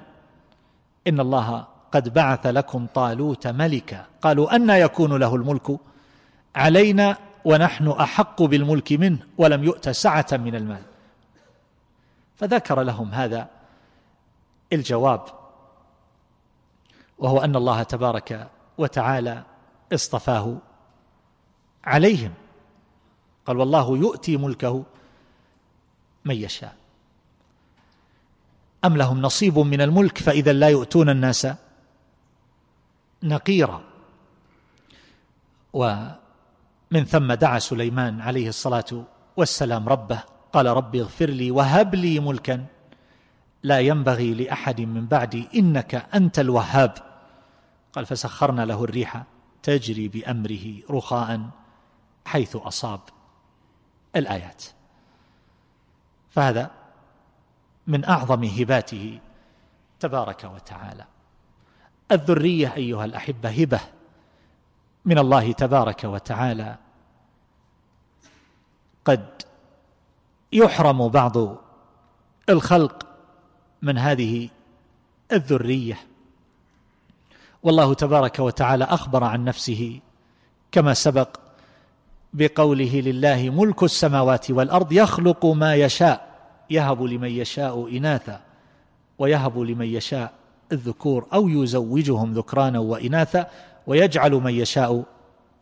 إن الله قد بعث لكم طالوت ملكا. قالوا أن يكون له الملك علينا ونحن أحق بالملك منه ولم يؤت سعة من المال. فذكر لهم هذا الجواب وهو أن الله تبارك وتعالى اصطفاه عليهم. قال والله يؤتي ملكه من يشاء. أم لهم نصيب من الملك فإذا لا يؤتون الناس نقيرا. ومن ثم دعا سليمان عليه الصلاة والسلام ربه قال رب اغفر لي وهب لي ملكا لا ينبغي لأحد من بعدي إنك أنت الوهاب. قال فسخرنا له الريح تجري بأمره رخاء حيث أصاب. الآيات. فهذا من أعظم هباته تبارك وتعالى. الذرية أيها الأحبة هبة من الله تبارك وتعالى. قد يحرم بعض الخلق من هذه الذرية. والله تبارك وتعالى أخبر عن نفسه كما سبق بقوله لله ملك السماوات والأرض يخلق ما يشاء يهب لمن يشاء إناثا ويهب لمن يشاء الذكور أو يزوجهم ذكرانا وإناثا ويجعل من يشاء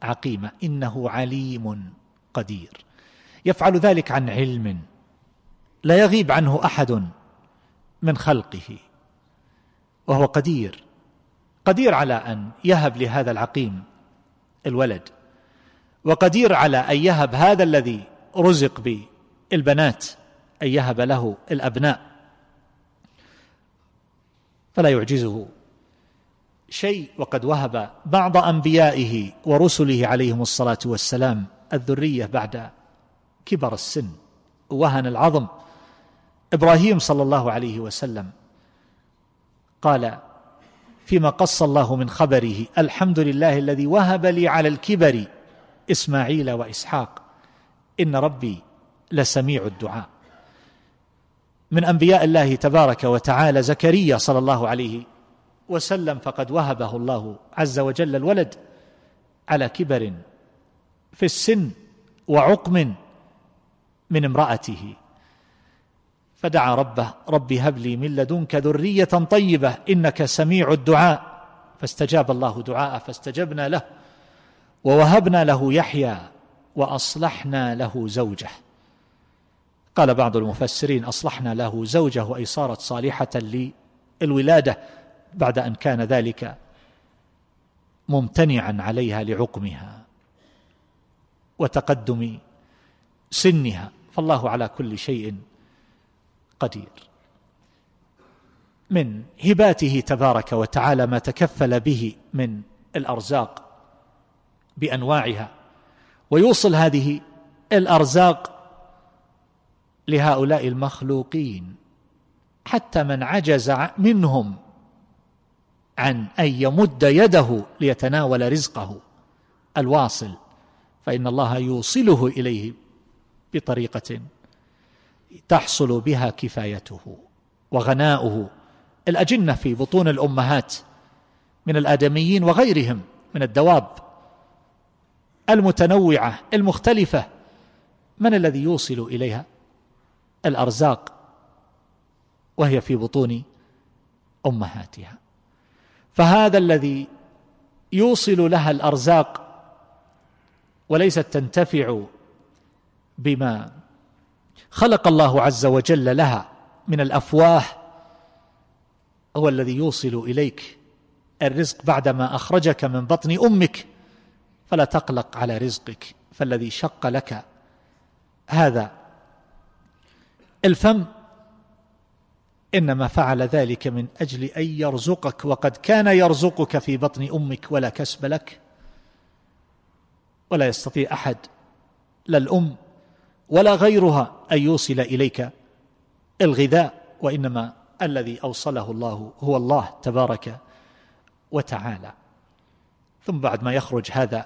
عقيما. إنه عليم قدير. يفعل ذلك عن علم لا يغيب عنه أحد من خلقه وهو قدير. قدير على أن يهب لهذا العقيم الولد وقدير على أن يهب هذا الذي رزق بالبنات أن يهب له الأبناء. فلا يعجزه شيء وقد وهب بعض أنبيائه ورسله عليهم الصلاة والسلام الذرية بعد كبر السن. وهن العظم. إبراهيم صلى الله عليه وسلم قال فيما قص الله من خبره. الحمد لله الذي وهب لي على الكبر إسماعيل وإسحاق. إن ربي لسميع الدعاء. من أنبياء الله تبارك وتعالى زكريا صلى الله عليه وسلم فقد وهبه الله عز وجل الولد على كبر في السن وعقم من امرأته. فدعا ربه رب هب لي من لدنك ذرية طيبة إنك سميع الدعاء. فاستجاب الله دعاءه فاستجبنا له ووهبنا له يحيى وأصلحنا له زوجه. قال بعض المفسرين أصلحنا له زوجه أي صارت صالحة للولادة بعد أن كان ذلك ممتنعا عليها لعقمها وتقدم سنها. فالله على كل شيء قدير. من هباته تبارك وتعالى ما تكفل به من الأرزاق بأنواعها ويوصل هذه الأرزاق لهؤلاء المخلوقين حتى من عجز منهم عن أن يمد يده ليتناول رزقه الواصل فإن الله يوصله إليه بطريقة تحصل بها كفايته وغناؤه. الأجنة في بطون الأمهات من الآدميين وغيرهم من الدواب المتنوعة المختلفة. من الذي يوصل إليها؟ الأرزاق وهي في بطون أمهاتها. فهذا الذي يوصل لها الأرزاق وليست تنتفع بما خلق الله عز وجل لها من الأفواه هو الذي يوصل إليك الرزق بعدما أخرجك من بطن أمك فلا تقلق على رزقك فالذي شق لك هذا. الفم إنما فعل ذلك من أجل أن يرزقك وقد كان يرزقك في بطن أمك ولا كسب لك. ولا يستطيع أحد لا الأم ولا غيرها أن يوصل إليك. الغذاء وإنما الذي أوصله الله هو الله تبارك وتعالى. ثم بعد ما يخرج هذا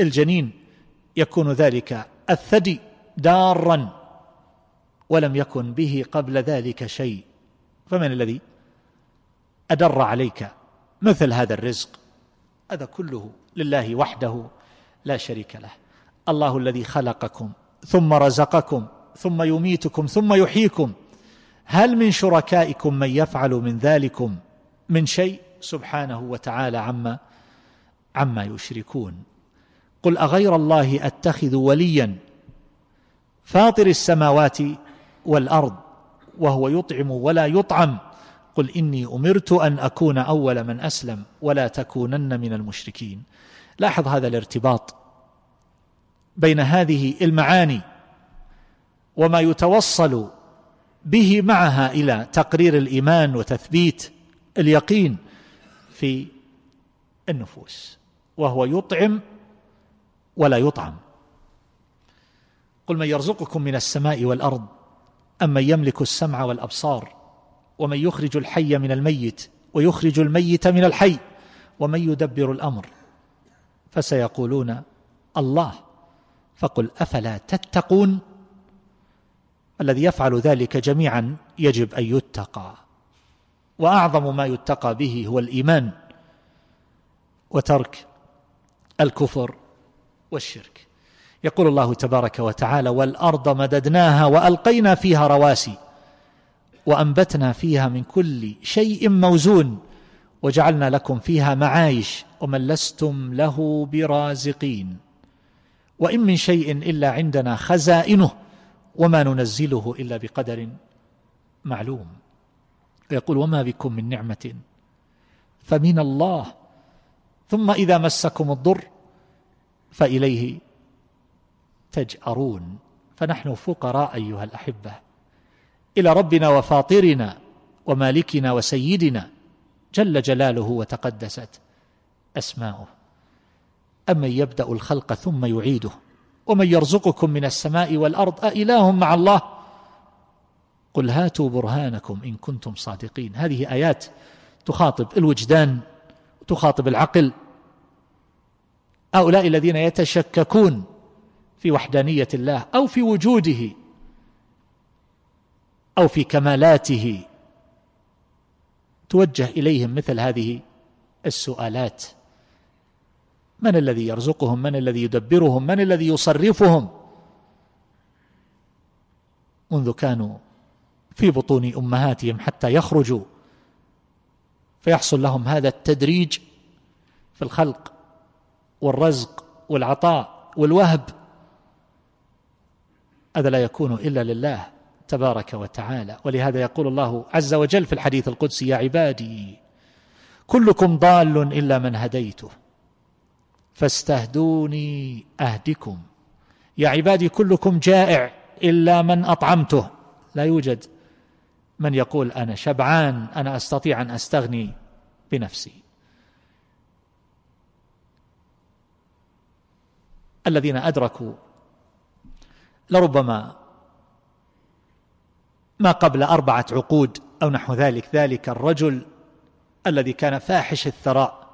الجنين يكون ذلك الثدي دارا ولم يكن به قبل ذلك شيء. فمن الذي أدر عليك مثل هذا الرزق؟ هذا كله لله وحده لا شريك له. الله الذي خلقكم ثم رزقكم. ثم يميتكم ثم يحييكم. هل من شركائكم من يفعل من ذلكم من شيء؟ سبحانه وتعالى عما عما يشركون. قل أغير الله أتخذ وليا فاطر السماوات والأرض وهو يطعم ولا يطعم. قل إني أمرت أن أكون أول من أسلم ولا تكونن من المشركين. لاحظ هذا الارتباط بين هذه المعاني وما يتوصل به معها إلى تقرير الإيمان وتثبيت اليقين في النفوس وهو يطعم ولا يطعم. قل من يرزقكم من السماء والأرض أم من يملك السمع والأبصار ومن يخرج الحي من الميت ويخرج الميت من الحي ومن يدبر الأمر. فسيقولون الله فقل أفلا تتقون؟ الذي يفعل ذلك جميعا يجب أن يتقى. وأعظم ما يتقى به هو الإيمان وترك الكفر والشرك. يقول الله تبارك وتعالى والأرض مددناها وألقينا فيها رواسي وأنبتنا فيها من كل شيء موزون وجعلنا لكم فيها معايش ومن لستم له برازقين. وإن من شيء إلا عندنا خزائنه وما ننزله إلا بقدر معلوم. ويقول وما بكم من نعمة فمن الله. ثم إذا مسكم الضر فإليه تجأرون. فنحن فقراء أيها الأحبة. إلى ربنا وفاطرنا ومالكنا وسيدنا. جل جلاله وتقدست أسماؤه. أمن يبدأ الخلق ثم يعيده. ومن يرزقكم من السماء والأرض أإله مع الله؟ قل هاتوا برهانكم إن كنتم صادقين. هذه آيات تخاطب الوجدان تخاطب العقل. هؤلاء الذين يتشككون في وحدانية الله أو في وجوده أو في كمالاته توجه إليهم مثل هذه السؤالات. من الذي يرزقهم؟ من الذي يدبرهم؟ من الذي يصرفهم؟ منذ كانوا في بطون أمهاتهم حتى يخرجوا فيحصل لهم هذا التدريج في الخلق والرزق والعطاء والوهب. هذا لا يكون إلا لله تبارك وتعالى. ولهذا يقول الله عز وجل في الحديث القدسي يا عبادي كلكم ضال إلا من هديته. فاستهدوني أهدكم. يا عبادي كلكم جائع إلا من أطعمته. لا يوجد من يقول أنا شبعان أنا أستطيع أن أستغني بنفسي. الذين أدركوا لربما ما قبل أربعة عقود أو نحو ذلك ذلك الرجل الذي كان فاحش الثراء.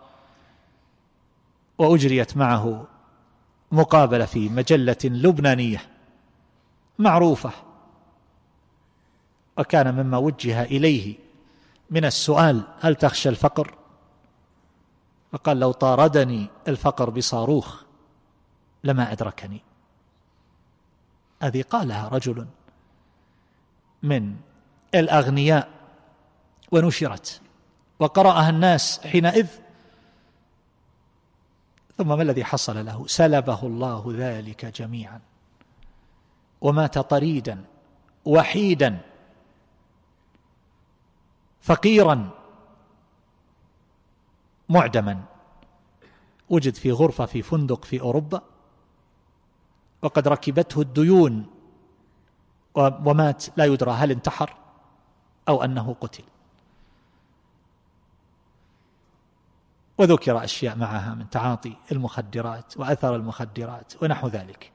وأجريت معه مقابلة في مجلة لبنانية معروفة وكان مما وجه إليه من السؤال هل تخشى الفقر؟ فقال لو طاردني الفقر بصاروخ لما أدركني. هذه قالها رجل من الأغنياء ونشرت وقرأها الناس حينئذ ثم ما الذي حصل له؟ سلبه الله ذلك جميعا. ومات طريدا وحيدا فقيرا معدما. وجد في غرفة في فندق في أوروبا وقد ركبته الديون ومات لا يدرى هل انتحر أو أنه قتل. وذكر أشياء معها من تعاطي المخدرات وأثر المخدرات ونحو ذلك.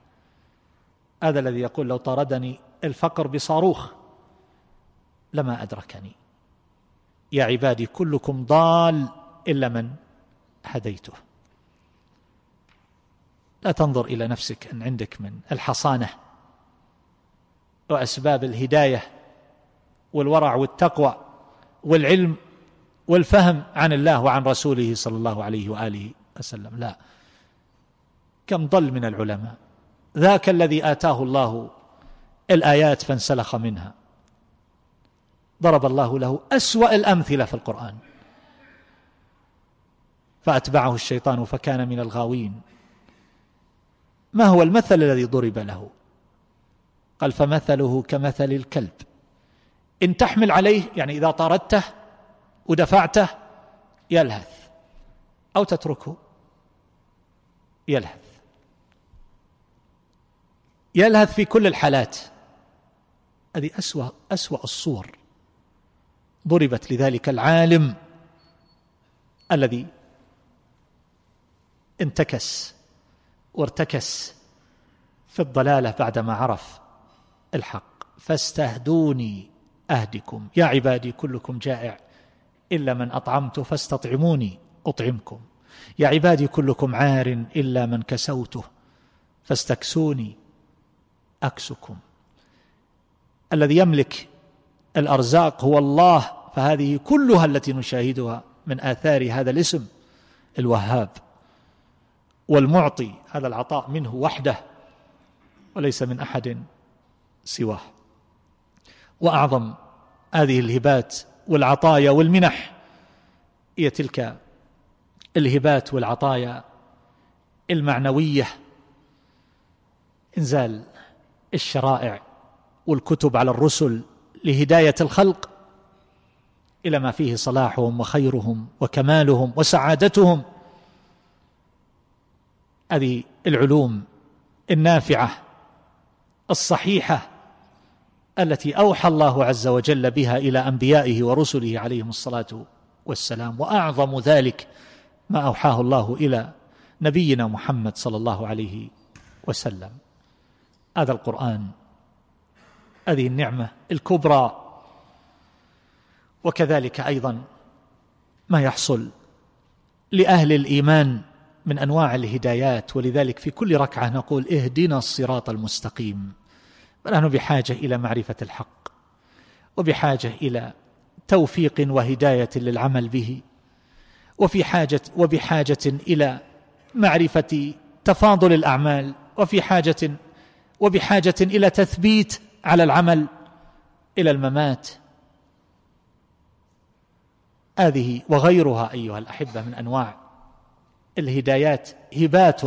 هذا الذي يقول لو طردني الفقر بصاروخ لما أدركني. يا عبادي كلكم ضال إلا من هديته. لا تنظر إلى نفسك أن عندك من الحصانة وأسباب الهداية والورع والتقوى والعلم والفهم عن الله وعن رسوله صلى الله عليه وآله وسلم. لا. كم ضل من العلماء. ذاك الذي آتاه الله الآيات فانسلخ منها. ضرب الله له أسوأ الأمثلة في القرآن. فأتبعه الشيطان فكان من الغاوين. ما هو المثل الذي ضرب له؟ قال فمثله كمثل الكلب. إن تحمل عليه يعني إذا طردته ودفعته يلهث. أو تتركه يلهث. يلهث في كل الحالات. هذه أسوأ أسوأ الصور ضربت لذلك العالم الذي انتكس وارتكس في الضلالة بعدما عرف الحق. فاستهدوني أهدكم. يا عبادي كلكم جائع. إلا من أطعمت فاستطعموني أطعمكم. يا عبادي كلكم عار إلا من كسوته فاستكسوني أكسكم. الذي يملك الأرزاق هو الله فهذه كلها التي نشاهدها من آثار هذا الاسم الوهاب والمعطي. هذا العطاء منه وحده وليس من أحد سواه. وأعظم هذه الهبات والعطايا والمنح هي تلك الهبات والعطايا المعنوية. إنزال الشرائع والكتب على الرسل لهداية الخلق إلى ما فيه صلاحهم وخيرهم وكمالهم وسعادتهم. هذه العلوم النافعة الصحيحة التي أوحى الله عز وجل بها إلى أنبيائه ورسله عليهم الصلاة والسلام وأعظم ذلك ما أوحاه الله إلى نبينا محمد صلى الله عليه وسلم. هذا القرآن هذه النعمة الكبرى وكذلك أيضا ما يحصل لأهل الإيمان من أنواع الهدايات ولذلك في كل ركعة نقول اهدنا الصراط المستقيم. فنحن بحاجة إلى معرفة الحق وبحاجة إلى توفيق وهداية للعمل به وفي حاجة وبحاجة إلى معرفة تفاضل الأعمال وفي حاجة وبحاجة إلى تثبيت على العمل إلى الممات. هذه وغيرها أيها الأحبة من أنواع الهدايات هبات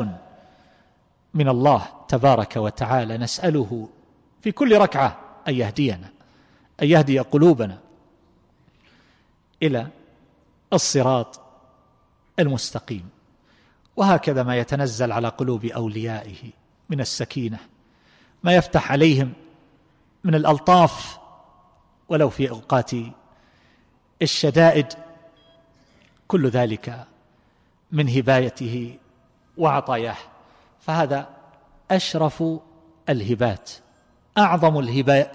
من الله تبارك وتعالى نسأله في كل ركعة أن يهدينا أن يهدي قلوبنا إلى الصراط المستقيم. وهكذا ما يتنزل على قلوب أوليائه من السكينة ما يفتح عليهم من الألطاف ولو في أوقات الشدائد. كل ذلك من هبايته وعطاياه. فهذا أشرف الهبات. أعظم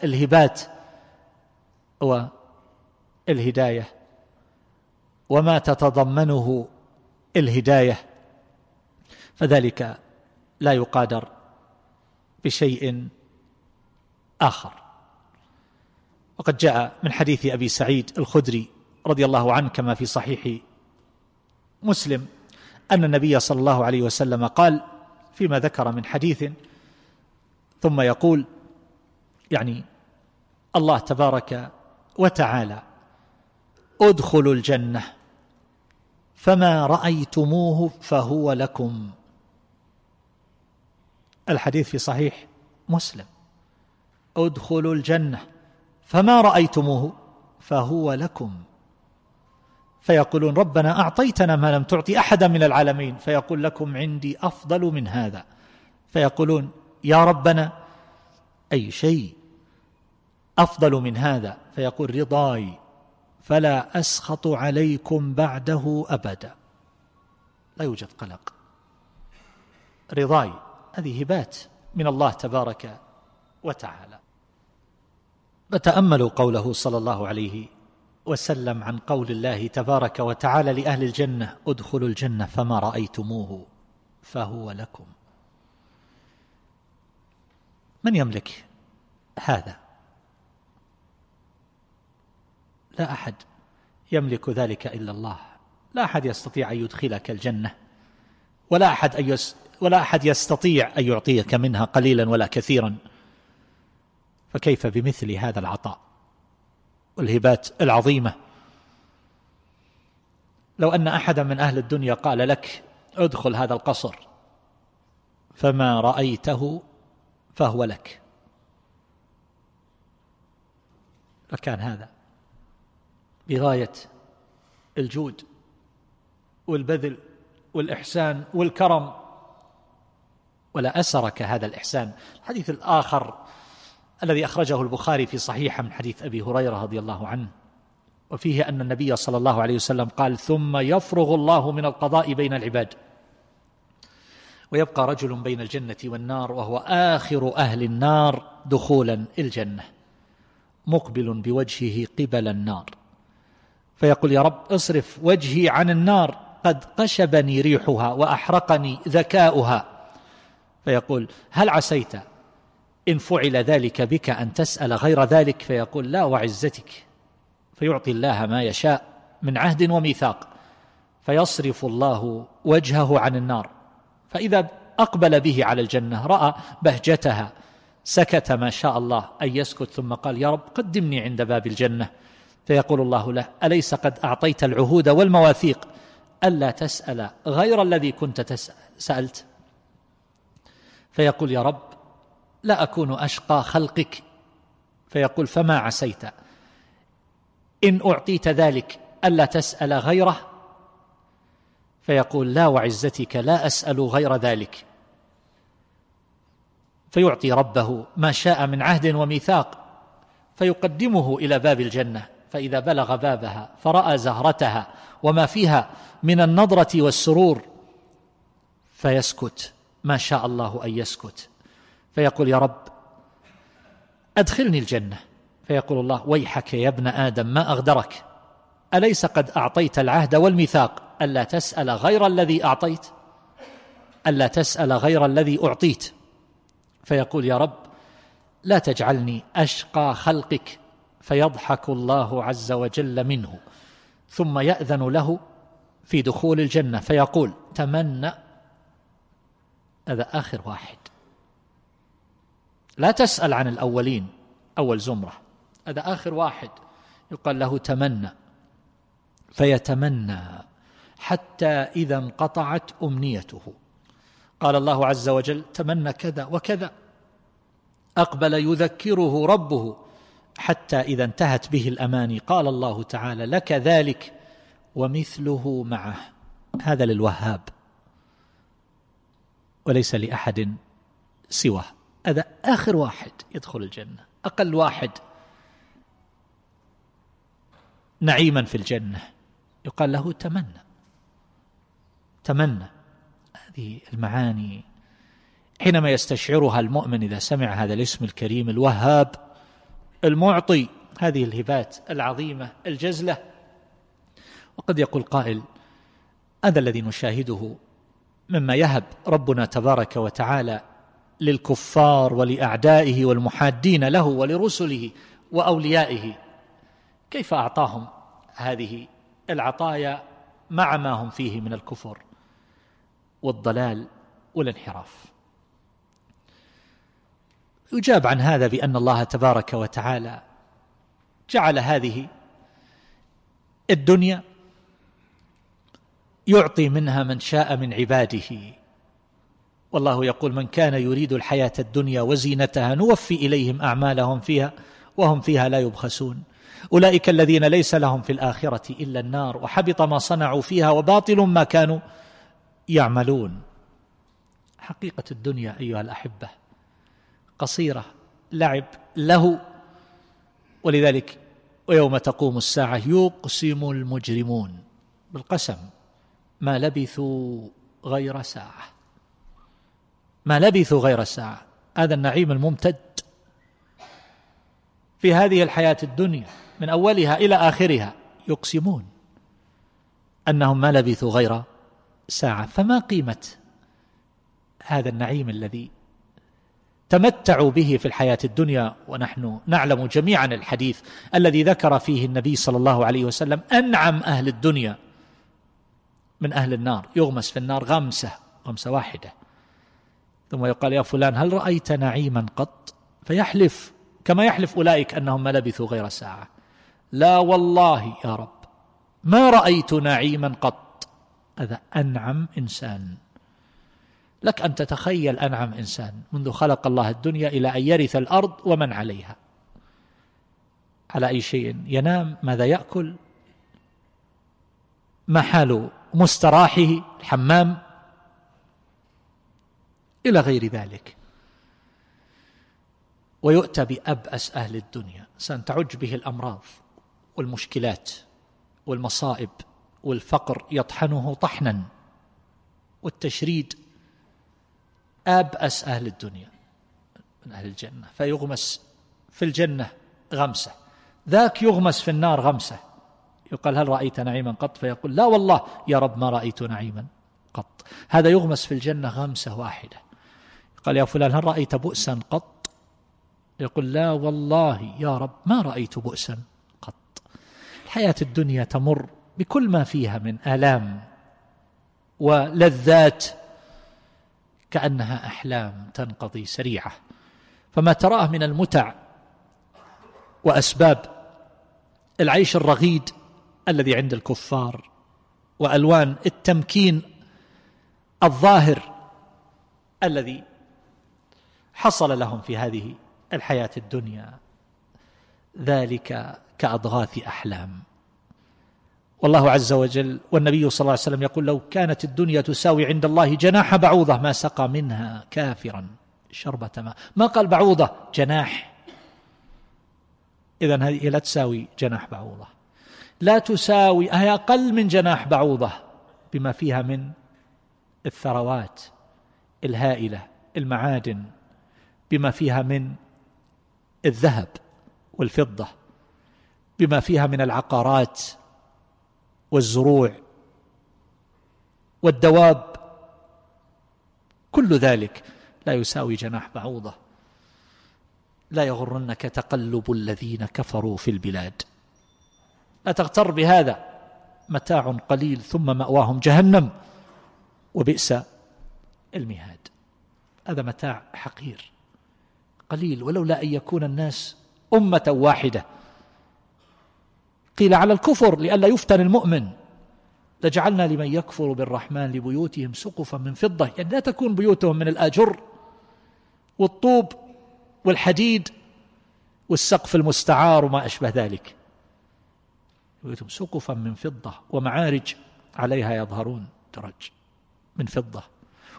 الهبات هو الهداية. وما تتضمنه الهداية. فذلك لا يقادر بشيء آخر. وقد جاء من حديث أبي سعيد الخدري رضي الله عنه كما في صحيح مسلم أن النبي صلى الله عليه وسلم قال فيما ذكر من حديث ثم يقول يعني الله تبارك وتعالى ادخلوا الجنة فما رأيتموه فهو لكم. الحديث في صحيح مسلم ادخلوا الجنة فما رأيتموه فهو لكم. فيقولون ربنا أعطيتنا ما لم تعطي أحدا من العالمين فيقول لكم عندي أفضل من هذا. فيقولون يا ربنا أي شيء؟ أفضل من هذا. فيقول رضاي فلا أسخط عليكم بعده أبدا. لا يوجد قلق. رضاي هذه هبات من الله تبارك وتعالى. فتاملوا قوله صلى الله عليه وسلم عن قول الله تبارك وتعالى لأهل الجنة ادخلوا الجنة فما رأيتموه فهو لكم. من يملك هذا؟ لا أحد يملك ذلك إلا الله. لا أحد يستطيع أن يدخلك الجنة. ولا أحد أن يس ولا أحد يستطيع أن يعطيك منها قليلا ولا كثيرا. فكيف بمثل هذا العطاء والهبات العظيمة؟ لو أن احدا من أهل الدنيا قال لك ادخل هذا القصر فما رأيته فهو لك. لكان هذا. بغاية الجود والبذل والإحسان والكرم. ولا أسرك هذا الإحسان. الحديث الآخر الذي أخرجه البخاري في صحيحة من حديث أبي هريرة رضي الله عنه وفيه أن النبي صلى الله عليه وسلم قال ثم يفرغ الله من القضاء بين العباد ويبقى رجل بين الجنة والنار وهو آخر أهل النار دخولا الجنة مقبل بوجهه قبل النار. فيقول يا رب اصرف وجهي عن النار قد قشبني ريحها وأحرقني ذكاؤها. فيقول هل عسيت إن فعل ذلك بك أن تسأل غير ذلك؟ فيقول لا وعزتك. فيعطي الله ما يشاء من عهد وميثاق. فيصرف الله وجهه عن النار. فإذا أقبل به على الجنة رأى بهجتها سكت ما شاء الله أن يسكت ثم قال يا رب قدمني عند باب الجنة. فيقول الله له أليس قد أعطيت العهود والمواثيق؟ ألا تسأل غير الذي كنت سألت. فيقول يا رب لا أكون أشقى خلقك. فيقول فما عسيت؟ إن أعطيت ذلك ألا تسأل غيره؟ فيقول لا وعزتك لا أسأل غير ذلك. فيعطي ربه ما شاء من عهد وميثاق فيقدمه إلى باب الجنة. فإذا بلغ بابها فرأى زهرتها وما فيها من النضرة والسرور فيسكت ما شاء الله أن يسكت. فيقول يا رب أدخلني الجنة. فيقول الله ويحك يا ابن آدم ما أغدرك؟ أليس قد أعطيت العهد والميثاق؟ ألا تسأل غير الذي أعطيت؟ ألا تسأل غير الذي أعطيت؟ فيقول يا رب لا تجعلني أشقى خلقك فيضحك الله عز وجل منه ثم يأذن له في دخول الجنة فيقول تمنى. هذا آخر واحد. لا تسأل عن الأولين أول زمرة. هذا آخر واحد. يقال له تمنى. فيتمنى حتى إذا انقطعت أمنيته. قال الله عز وجل تمنى كذا وكذا. أقبل يذكره ربه. حتى إذا انتهت به الأماني قال الله تعالى لك ذلك ومثله معه. هذا للوهاب. وليس لأحد سواه. هذا آخر واحد يدخل الجنة. أقل واحد نعيما في الجنة. يقال له تمنى. تمنى. هذه المعاني حينما يستشعرها المؤمن إذا سمع هذا الاسم الكريم الوهاب المعطي هذه الهبات العظيمة الجزلة. وقد يقول قائل هذا الذي نشاهده مما يهب ربنا تبارك وتعالى للكفار ولأعدائه والمحادين له ولرسله وأوليائه. كيف أعطاهم هذه العطايا مع ما هم فيه من الكفر والضلال والانحراف؟ يجاب عن هذا بأن الله تبارك وتعالى جعل هذه الدنيا يعطي منها من شاء من عباده. والله يقول من كان يريد الحياة الدنيا وزينتها نوفي إليهم أعمالهم فيها وهم فيها لا يبخسون. أولئك الذين ليس لهم في الآخرة إلا النار وحبط ما صنعوا فيها وباطل ما كانوا يعملون. حقيقة الدنيا أيها الأحبة قصيرة لعب له. ولذلك ويوم تقوم الساعة يقسم المجرمون بالقسم. ما لبثوا غير ساعة. ما لبثوا غير ساعة. هذا النعيم الممتد في هذه الحياة الدنيا من أولها إلى آخرها يقسمون أنهم ما لبثوا غير ساعة. فما قيمة هذا النعيم الذي تمتعوا به في الحياة الدنيا ونحن نعلم جميعا الحديث الذي ذكر فيه النبي صلى الله عليه وسلم أنعم أهل الدنيا من أهل النار. يغمس في النار غمسة غمسة واحدة. ثم يقال يا فلان هل رأيت نعيما قط؟ فيحلف كما يحلف أولئك أنهم ما لبثوا غير ساعة. لا والله يا رب ما رأيت نعيما قط؟ هذا أنعم إنسان. لك أن تتخيل أنعم إنسان منذ خلق الله الدنيا إلى أن يرث الأرض ومن عليها. على أي شيء؟ ينام ماذا يأكل؟ ما حال مستراحه الحمام؟ إلى غير ذلك. ويؤتى بأبأس أهل الدنيا. انسان تعج به الأمراض والمشكلات والمصائب والفقر يطحنه طحنا. والتشريد أبأس أهل الدنيا من أهل الجنة فيغمس في الجنة غمسة. ذاك يغمس في النار غمسة. يقال هل رأيت نعيما قط؟ فيقول لا والله يا رب ما رأيت نعيما قط. هذا يغمس في الجنة غمسة واحدة. قال يا فلان هل رأيت بؤسا قط؟ يقول لا والله يا رب ما رأيت بؤسا قط. الحياة الدنيا تمر بكل ما فيها من آلام ولذات كأنها أحلام تنقضي سريعة. فما تراه من المتع وأسباب العيش الرغيد الذي عند الكفار وألوان التمكين الظاهر الذي حصل لهم في هذه الحياة الدنيا. ذلك كأضغاث أحلام. والله عز وجل والنبي صلى الله عليه وسلم يقول لو كانت الدنيا تساوي عند الله جناح بعوضة ما سقى منها كافرا شربة ماء. ما قال بعوضة؟ جناح. إذا هذه لا تساوي جناح بعوضة. لا تساوي هي أقل من جناح بعوضة بما فيها من الثروات الهائلة المعادن بما فيها من الذهب والفضة بما فيها من العقارات والزروع والدواب كل ذلك لا يساوي جناح بعوضة. لا يغرنك تقلب الذين كفروا في البلاد. لا تغتر بهذا. متاع قليل ثم مأواهم جهنم وبئس المهاد. هذا متاع حقير قليل. ولولا أن يكون الناس أمة واحدة قيل على الكفر لئلا يفتن المؤمن. لجعلنا لمن يكفر بالرحمن لبيوتهم سقفا من فضة. يعني لا تكون بيوتهم من الأجر والطوب والحديد والسقف المستعار وما أشبه ذلك. بيوتهم سقفا من فضة ومعارج عليها يظهرون درج من فضة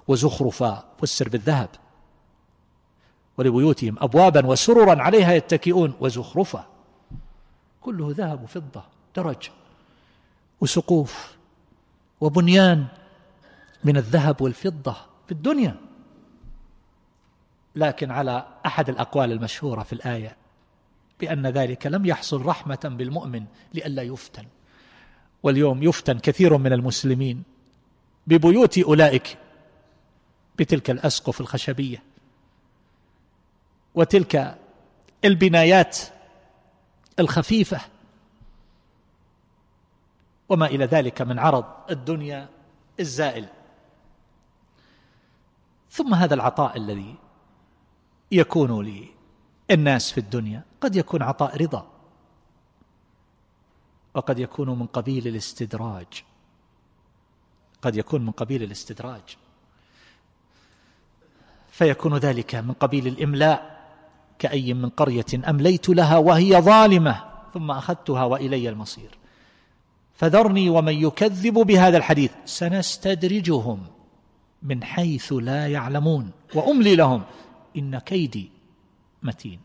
وزخرفا فسر بالذهب. ولبيوتهم أبوابا وسررا عليها يتكئون وزخرفا. كله ذهب وفضة درج وسقوف وبنيان من الذهب والفضة في الدنيا. لكن على أحد الأقوال المشهورة في الآية بأن ذلك لم يحصل رحمة بالمؤمن لئلا يفتن. واليوم يفتن كثير من المسلمين ببيوت أولئك بتلك الأسقف الخشبية وتلك البنايات الخفيفة وما إلى ذلك من عرض الدنيا الزائل. ثم هذا العطاء الذي يكون للناس في الدنيا قد يكون عطاء رضا وقد يكون من قبيل الاستدراج قد يكون من قبيل الاستدراج فيكون ذلك من قبيل الإملاء. كأي من قرية أمليت لها وهي ظالمة ثم أخذتها وإلي المصير. فذرني ومن يكذب بهذا الحديث. سنستدرجهم من حيث لا يعلمون. وأملي لهم. إن كيدي متين.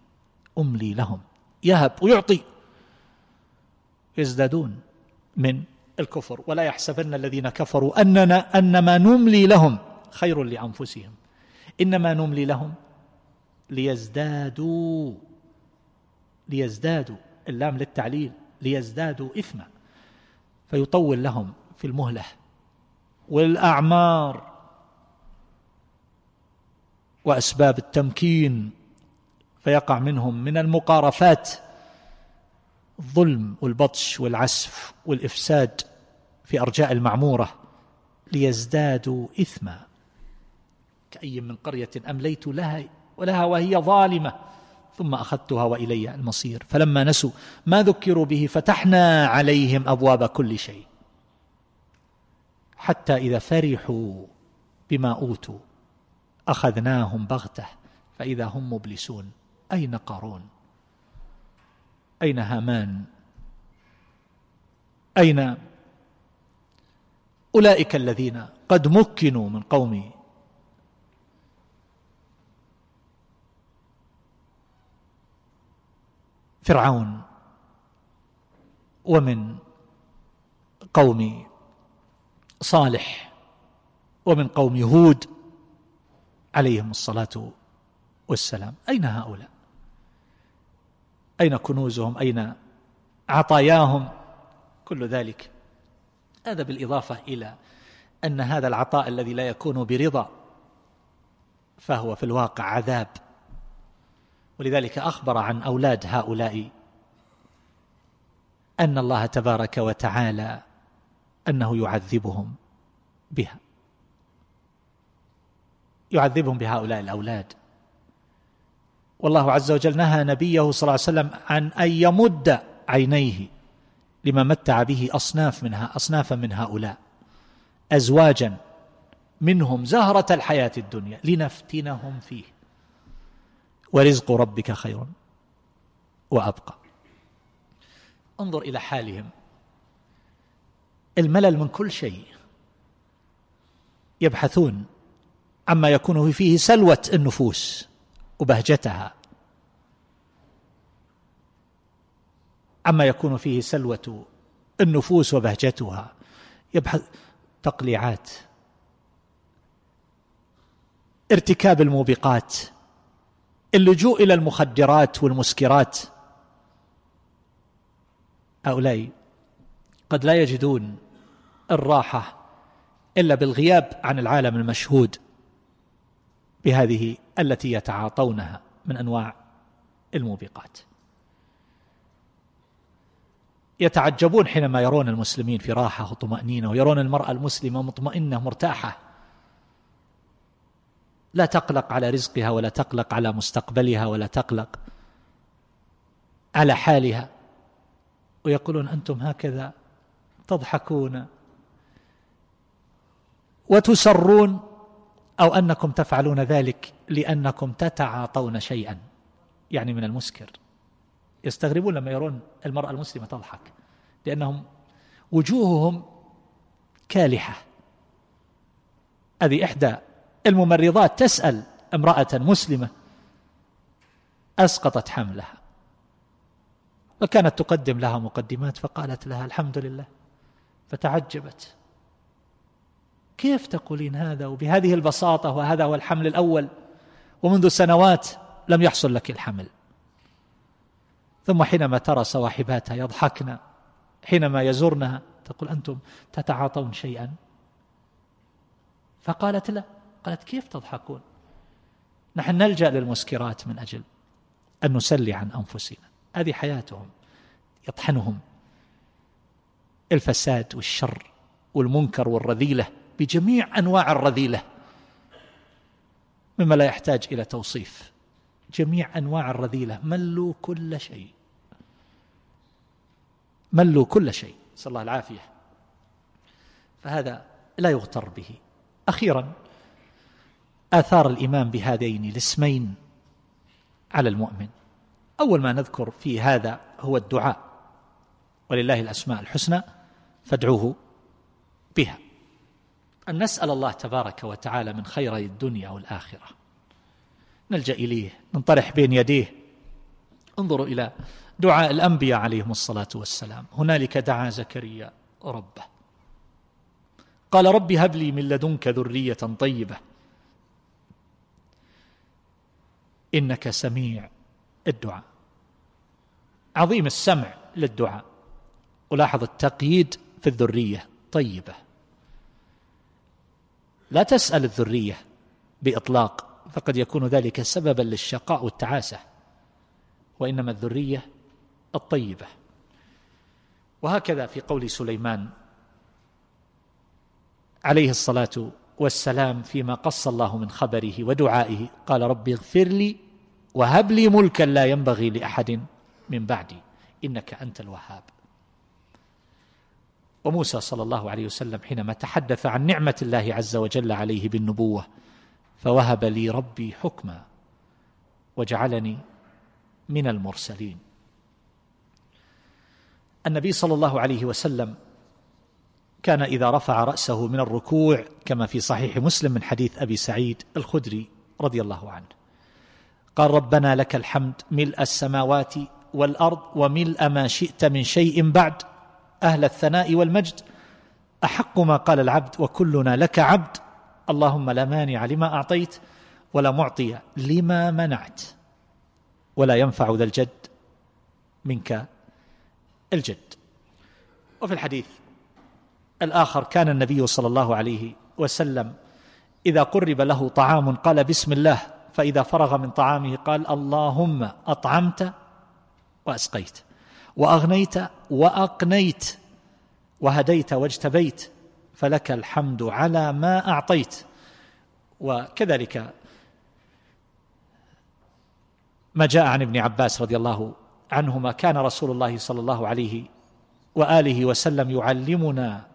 أملي لهم. يهب ويعطي. يزدادون من الكفر. ولا يحسبن الذين كفروا أننا أنما نملي لهم خير لأنفسهم. إنما نملي لهم ليزدادوا ليزدادوا اللام للتعليل ليزدادوا إثما فيطول لهم في المهلة. والأعمار وأسباب التمكين فيقع منهم من المقارفات الظلم والبطش والعسف والإفساد في أرجاء المعمورة. ليزدادوا إثما. كأي من قرية أمليت لها ولها وهي ظالمة. ثم أخذتها وإلي المصير. فلما نسوا ما ذكروا به فتحنا عليهم أبواب كل شيء. حتى إذا فرحوا بما أوتوا أخذناهم بغتة. فإذا هم مبلسون أين قارون؟ أين هامان؟ أين أولئك الذين قد مكنوا من قوم فرعون ومن قوم صالح ومن قوم هود عليهم الصلاة والسلام. أين هؤلاء؟ أين كنوزهم؟ أين عطاياهم؟ كل ذلك. هذا بالإضافة إلى أن هذا العطاء الذي لا يكون برضا فهو في الواقع عذاب. ولذلك أخبر عن أولاد هؤلاء أن الله تبارك وتعالى أنه يعذبهم بها يعذبهم بهؤلاء الأولاد. والله عز وجل نهى نبيه صلى الله عليه وسلم عن أن يمد عينيه لما متع به أصناف منها اصنافا من هؤلاء ازواجا منهم زهرة الحياة الدنيا لنفتنهم فيه. ورزق ربك خير وأبقى. انظر إلى حالهم. الملل من كل شيء. يبحثون عما يكون فيه سلوة النفوس وبهجتها. عما يكون فيه سلوة النفوس وبهجتها. يبحث تقليعات. ارتكاب الموبقات. اللجوء إلى المخدرات والمسكرات. هؤلاء قد لا يجدون الراحة إلا بالغياب عن العالم المشهود بهذه التي يتعاطونها من أنواع الموبقات. يتعجبون حينما يرون المسلمين في راحة وطمأنينة ويرون المرأة المسلمة مطمئنة مرتاحة. لا تقلق على رزقها ولا تقلق على مستقبلها ولا تقلق على حالها. ويقولون أنتم هكذا تضحكون وتسرون أو أنكم تفعلون ذلك لأنكم تتعاطون شيئا يعني من المسكر. يستغربون لما يرون المرأة المسلمة تضحك لأنهم وجوههم كالحة. هذه إحدى الممرضات تسأل امرأة مسلمة أسقطت حملها. وكانت تقدم لها مقدمات فقالت لها الحمد لله فتعجبت. كيف تقولين هذا؟ وبهذه البساطة وهذا هو الحمل الأول ومنذ سنوات لم يحصل لك الحمل. ثم حينما ترى صواحباتها يضحكن حينما يزورنها تقول أنتم تتعاطون شيئا؟ فقالت لا. قالت كيف تضحكون؟ نحن نلجأ للمسكرات من أجل أن نسلي عن أنفسنا. هذه حياتهم يطحنهم. الفساد والشر والمنكر والرذيلة بجميع أنواع الرذيلة مما لا يحتاج إلى توصيف. جميع أنواع الرذيلة ملوا كل شيء. ملوا كل شيء نسأل الله العافية. فهذا لا يغتر به. أخيرا آثار الإيمان بهذين الاسمين على المؤمن. أول ما نذكر في هذا هو الدعاء. ولله الأسماء الحسنى فادعوه بها. أن نسأل الله تبارك وتعالى من خيري الدنيا والآخرة. نلجأ إليه ننطرح بين يديه. انظروا إلى دعاء الأنبياء عليهم الصلاة والسلام. هنالك دعا زكريا ربه. قال رب هب لي من لدنك ذرية طيبة إنك سميع الدعاء. عظيم السمع للدعاء. ولاحظ التقييد في الذرية طيبة. لا تسأل الذرية بإطلاق فقد يكون ذلك سببا للشقاء والتعاسة وإنما الذرية الطيبة. وهكذا في قول سليمان عليه الصلاة والسلام فيما قص الله من خبره ودعائه. قال رب اغفر لي وهب لي ملكا لا ينبغي لأحد من بعدي. إنك أنت الوهاب. وموسى صلى الله عليه وسلم حينما تحدث عن نعمة الله عز وجل عليه بالنبوة فوهب لي ربي حكما وجعلني من المرسلين. النبي صلى الله عليه وسلم كان إذا رفع رأسه من الركوع كما في صحيح مسلم من حديث أبي سعيد الخدري رضي الله عنه. قال ربنا لك الحمد ملء السماوات والأرض وملء ما شئت من شيء بعد أهل الثناء والمجد أحق ما قال العبد وكلنا لك عبد اللهم لا مانع لما أعطيت ولا معطي لما منعت ولا ينفع ذا الجد منك الجد. وفي الحديث الآخر كان النبي صلى الله عليه وسلم. إذا قرب له طعام قال بسم الله فإذا فرغ من طعامه قال اللهم أطعمت وأسقيت وأغنيت وأقنيت وهديت واجتبيت فلك الحمد على ما أعطيت. وكذلك ما جاء عن ابن عباس رضي الله عنهما كان رسول الله صلى الله عليه وآله وسلم يعلمنا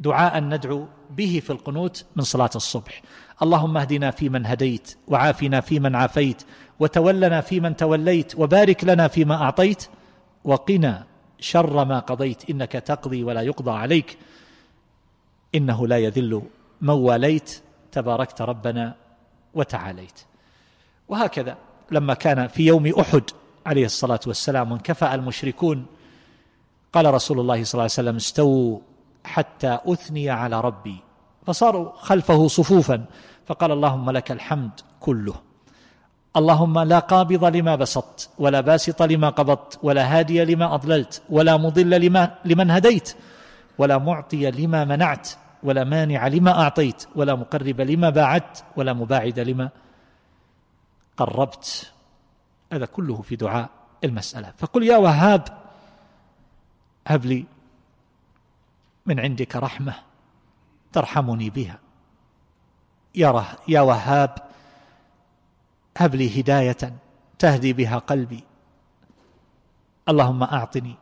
دعاء ندعو به في القنوت من صلاة الصبح. اللهم اهدنا فيمن هديت وعافنا فيمن عافيت وتولنا فيمن توليت وبارك لنا فيما أعطيت وقنا شر ما قضيت إنك تقضي ولا يقضى عليك إنه لا يذل من واليت. تباركت ربنا وتعاليت. وهكذا لما كان في يوم أحد عليه الصلاة والسلام انكفأ المشركون. قال رسول الله صلى الله عليه وسلم استووا حتى أثني على ربي. فصاروا خلفه صفوفا. فقال اللهم لك الحمد كله. اللهم لا قابض لما بسطت ولا باسط لما قبضت ولا هادي لما أضللت ولا مضل لما لمن هديت ولا معطي لما منعت ولا مانع لما أعطيت ولا مقرب لما باعدت ولا مباعد لما قربت. هذا كله في دعاء المسألة. فقل يا وهاب هب لي من عندك رحمة ترحمني بها. يا, يا وهاب هب لي هداية تهدي بها قلبي. اللهم أعطني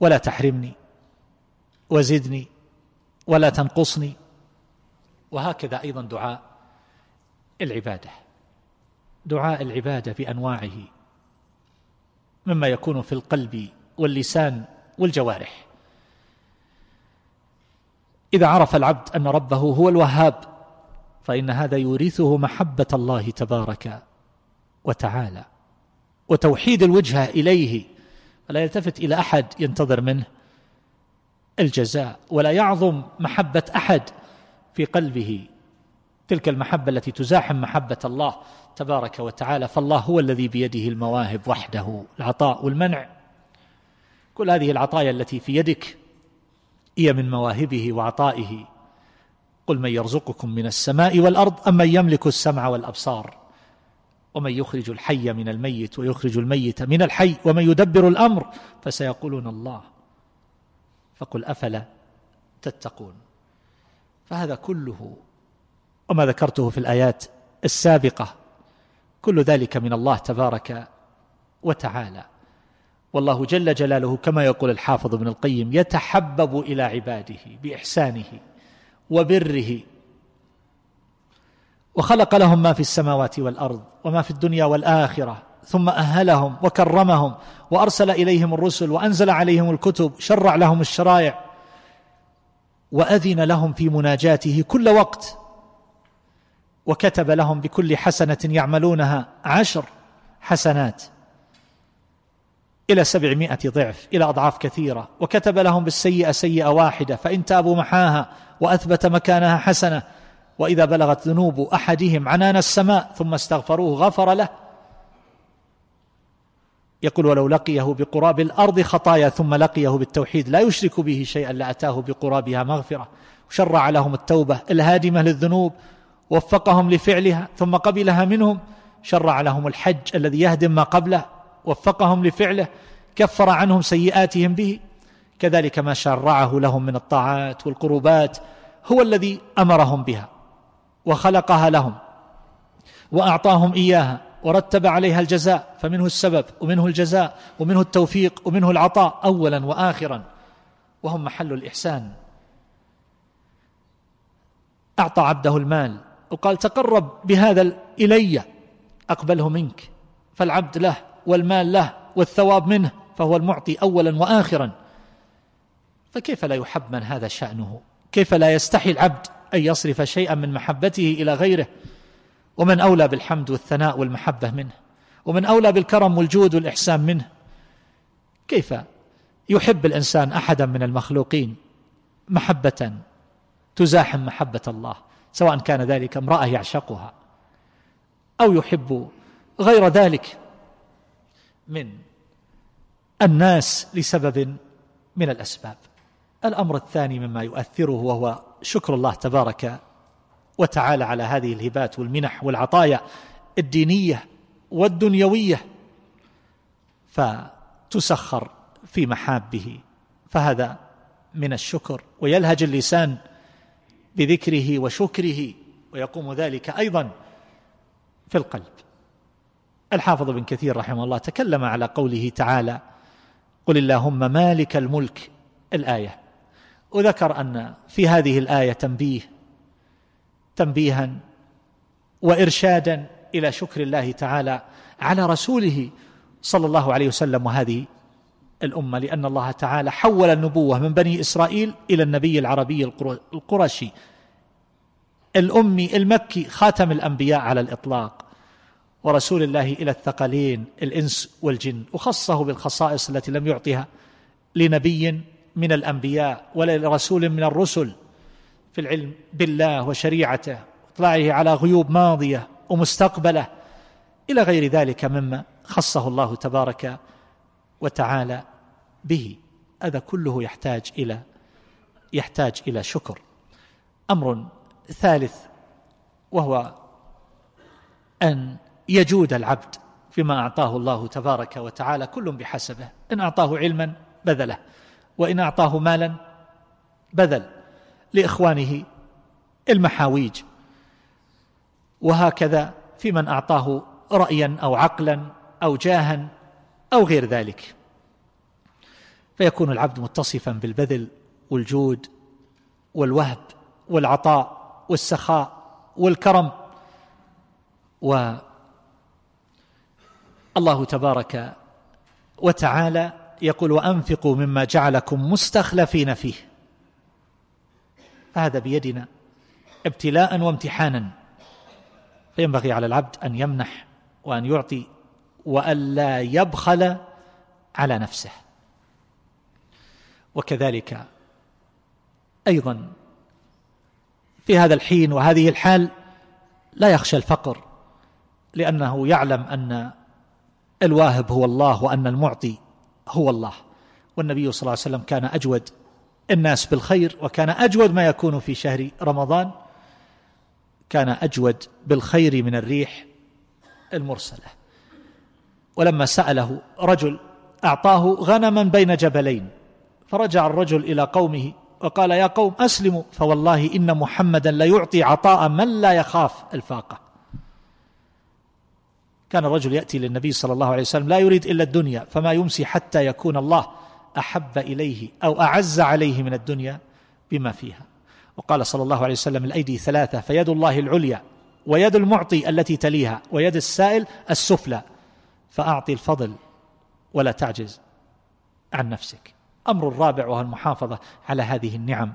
ولا تحرمني وزدني ولا تنقصني. وهكذا أيضا دعاء العبادة. دعاء العبادة بأنواعه مما يكون في القلب واللسان والجوارح. إذا عرف العبد أن ربه هو الوهاب فإن هذا يورثه محبة الله تبارك وتعالى وتوحيد الوجهة إليه. فلا يلتفت إلى أحد ينتظر منه الجزاء ولا يعظم محبة أحد في قلبه. تلك المحبة التي تزاحم محبة الله تبارك وتعالى فالله هو الذي بيده المواهب وحده العطاء والمنع. كل هذه العطايا التي في يدك هي من مواهبه وعطائه. قل من يرزقكم من السماء والأرض أم من يملك السمع والأبصار؟ ومن يخرج الحي من الميت ويخرج الميت من الحي ومن يدبر الأمر فسيقولون الله. فقل أفلا تتقون. فهذا كله وما ذكرته في الآيات السابقة كل ذلك من الله تبارك وتعالى. والله جل جلاله كما يقول الحافظ ابن القيم يتحبب إلى عباده بإحسانه وبره. وخلق لهم ما في السماوات والأرض وما في الدنيا والآخرة ثم أهلهم وكرمهم وأرسل إليهم الرسل وأنزل عليهم الكتب شرع لهم الشرائع وأذن لهم في مناجاته كل وقت. وكتب لهم بكل حسنة يعملونها عشر حسنات. إلى سبعمائة ضعف إلى أضعاف كثيرة. وكتب لهم بالسيئة سيئة واحدة فإن تابوا محاها وأثبت مكانها حسنة. وإذا بلغت ذنوب أحدهم عنان السماء ثم استغفروه غفر له. يقول ولو لقيه بقراب الأرض خطايا ثم لقيه بالتوحيد لا يشرك به شيئا لأتاه بقرابها مغفرة. وشرع لهم التوبة الهادمة للذنوب وفقهم لفعلها ثم قبلها منهم. شرع لهم الحج الذي يهدم ما قبله. وفقهم لفعله كفر عنهم سيئاتهم به. كذلك ما شرعه لهم من الطاعات والقربات هو الذي أمرهم بها وخلقها لهم وأعطاهم إياها ورتب عليها الجزاء فمنه السبب ومنه الجزاء ومنه التوفيق ومنه العطاء اولا واخرا. وهم محل الإحسان. أعطى عبده المال وقال تقرب بهذا إلي أقبله منك فالعبد له. والمال له والثواب منه فهو المعطي اولا واخرا. فكيف لا يحب من هذا شأنه؟ كيف لا يستحي العبد أن يصرف شيئا من محبته إلى غيره؟ ومن أولى بالحمد والثناء والمحبة منه ومن أولى بالكرم والجود والإحسان منه. كيف يحب الإنسان احدا من المخلوقين محبة تزاحم محبة الله سواء كان ذلك امرأة يعشقها أو يحب غير ذلك من الناس لسبب من الأسباب. الأمر الثاني مما يؤثره وهو شكر الله تبارك وتعالى على هذه الهبات والمنح والعطايا الدينية والدنيوية فتسخر في محابه. فهذا من الشكر. ويلهج اللسان بذكره وشكره ويقوم ذلك أيضا في القلب. الحافظ بن كثير رحمه الله تكلم على قوله تعالى قل اللهم مالك الملك. الآية. وذكر أن في هذه الآية تنبيه تنبيها وإرشادا إلى شكر الله تعالى على رسوله صلى الله عليه وسلم وهذه الأمة لأن الله تعالى حول النبوة من بني إسرائيل إلى النبي العربي القرشي. الأمي المكي خاتم الأنبياء على الإطلاق. ورسول الله إلى الثقلين الإنس والجن وخصه بالخصائص التي لم يعطها لنبي من الأنبياء ولا لرسول من الرسل في العلم بالله وشريعته وإطلاعه على غيوب ماضية ومستقبله إلى غير ذلك مما خصه الله تبارك وتعالى به. هذا كله يحتاج إلى يحتاج إلى شكر. أمر ثالث وهو أن يجود العبد فيما أعطاه الله تبارك وتعالى كل بحسبه. إن أعطاه علما بذله وإن أعطاه مالا بذل لإخوانه المحاويج. وهكذا في من أعطاه رايا أو عقلا أو جاها أو غير ذلك. فيكون العبد متصفا بالبذل والجود والوهب والعطاء والسخاء والكرم. و الله تبارك وتعالى يقول وأنفقوا مما جعلكم مستخلفين فيه. فهذا بيدنا ابتلاء وامتحانا. فينبغي على العبد أن يمنح وأن يعطي وألا يبخل على نفسه. وكذلك أيضا في هذا الحين وهذه الحال لا يخشى الفقر لأنه يعلم أن الواهب هو الله وأن المعطي هو الله. والنبي صلى الله عليه وسلم كان أجود الناس بالخير وكان أجود ما يكون في شهر رمضان. كان أجود بالخير من الريح المرسلة. ولما سأله رجل أعطاه غنما بين جبلين فرجع الرجل إلى قومه وقال يا قوم أسلموا فوالله إن محمدا ليعطي عطاء من لا يخاف الفاقة. كان الرجل يأتي للنبي صلى الله عليه وسلم لا يريد إلا الدنيا فما يمسي حتى يكون الله أحب إليه أو أعز عليه من الدنيا بما فيها. وقال صلى الله عليه وسلم الأيدي ثلاثة فيد الله العليا ويد المعطي التي تليها ويد السائل السفلى فأعطي الفضل ولا تعجز عن نفسك. أمر الرابع وهو المحافظة على هذه النعم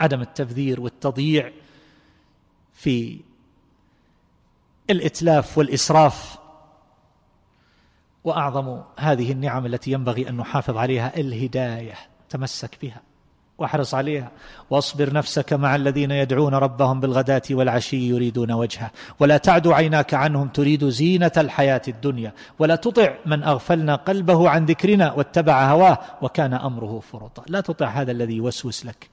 عدم التبذير والتضييع في الإتلاف والإسراف. وأعظم هذه النعم التي ينبغي أن نحافظ عليها الهداية تمسك بها واحرص عليها. واصبر نفسك مع الذين يدعون ربهم بالغداة والعشي يريدون وجهه. ولا تعد عيناك عنهم تريد زينة الحياة الدنيا. ولا تطع من أغفلنا قلبه عن ذكرنا واتبع هواه. وكان أمره فرطا. لا تطع هذا الذي يوسوس لك.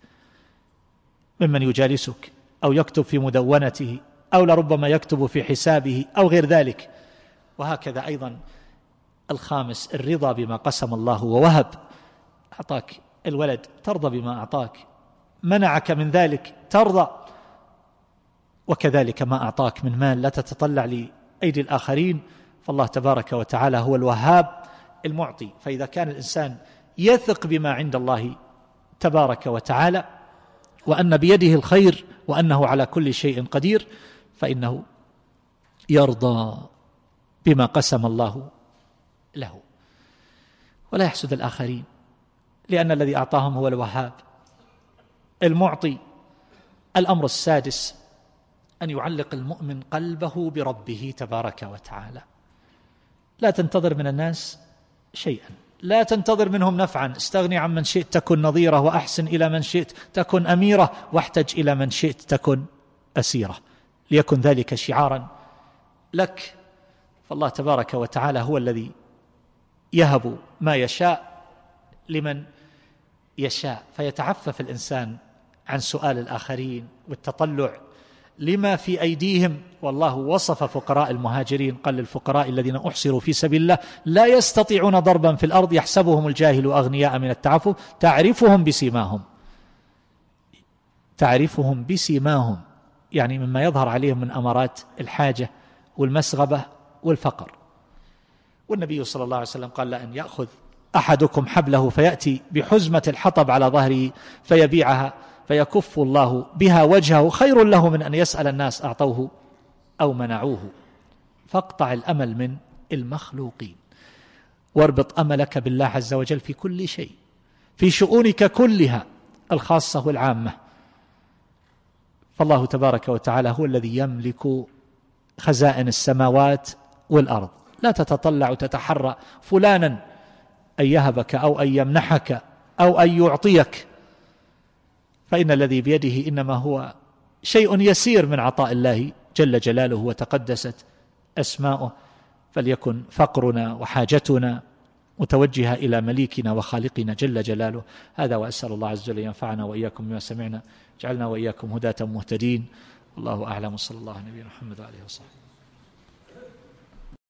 ممن يجالسك أو يكتب في مدونته أو لربما يكتب في حسابه أو غير ذلك. وهكذا أيضا الخامس الرضا بما قسم الله ووهب. أعطاك الولد ترضى بما أعطاك. منعك من ذلك ترضى. وكذلك ما أعطاك من مال لا تتطلع لأيدي الآخرين. فالله تبارك وتعالى هو الوهاب المعطي. فإذا كان الإنسان يثق بما عند الله تبارك وتعالى وأن بيده الخير وأنه على كل شيء قدير فإنه يرضى بما قسم الله له. ولا يحسد الآخرين لأن الذي أعطاهم هو الوهاب. المعطي الأمر السادس أن يعلق المؤمن قلبه بربه تبارك وتعالى. لا تنتظر من الناس شيئا. لا تنتظر منهم نفعا. استغني عن من شئت تكن نظيره وأحسن إلى من شئت تكن أميره واحتج إلى من شئت تكن أسيره. ليكن ذلك شعارا. لك فالله تبارك وتعالى هو الذي يهب ما يشاء لمن يشاء. فيتعفف الإنسان عن سؤال الآخرين والتطلع لما في أيديهم. والله وصف فقراء المهاجرين قال للفقراء الذين أحصروا في سبيل الله لا يستطيعون ضربا في الأرض يحسبهم الجاهل أغنياء من التعفف تعرفهم بسيماهم. تعرفهم بسيماهم. يعني مما يظهر عليهم من أمارات الحاجة والمسغبة والفقر. والنبي صلى الله عليه وسلم قال لأن يأخذ أحدكم حبله فيأتي بحزمة الحطب على ظهره فيبيعها فيكف الله بها وجهه. خير له من أن يسأل الناس أعطوه أو منعوه. فاقطع الأمل من المخلوقين. واربط أملك بالله عز وجل في كل شيء في شؤونك كلها الخاصة والعامة. فالله تبارك وتعالى هو الذي يملك خزائن السماوات والأرض. لا تتطلع تتحرى فلانا أن يهبك أو أن يمنحك أو أن يعطيك. فإن الذي بيده إنما هو شيء يسير من عطاء الله جل جلاله وتقدست أسماؤه. فليكن فقرنا وحاجتنا متوجهه إلى مليكنا وخالقنا جل جلاله. هذا وأسأل الله عز وجل ينفعنا وإياكم بما سمعنا. جعلنا وإياكم هداة مهتدين. والله أعلم. صلى الله على نبينا محمد وعلى آله وصحبه.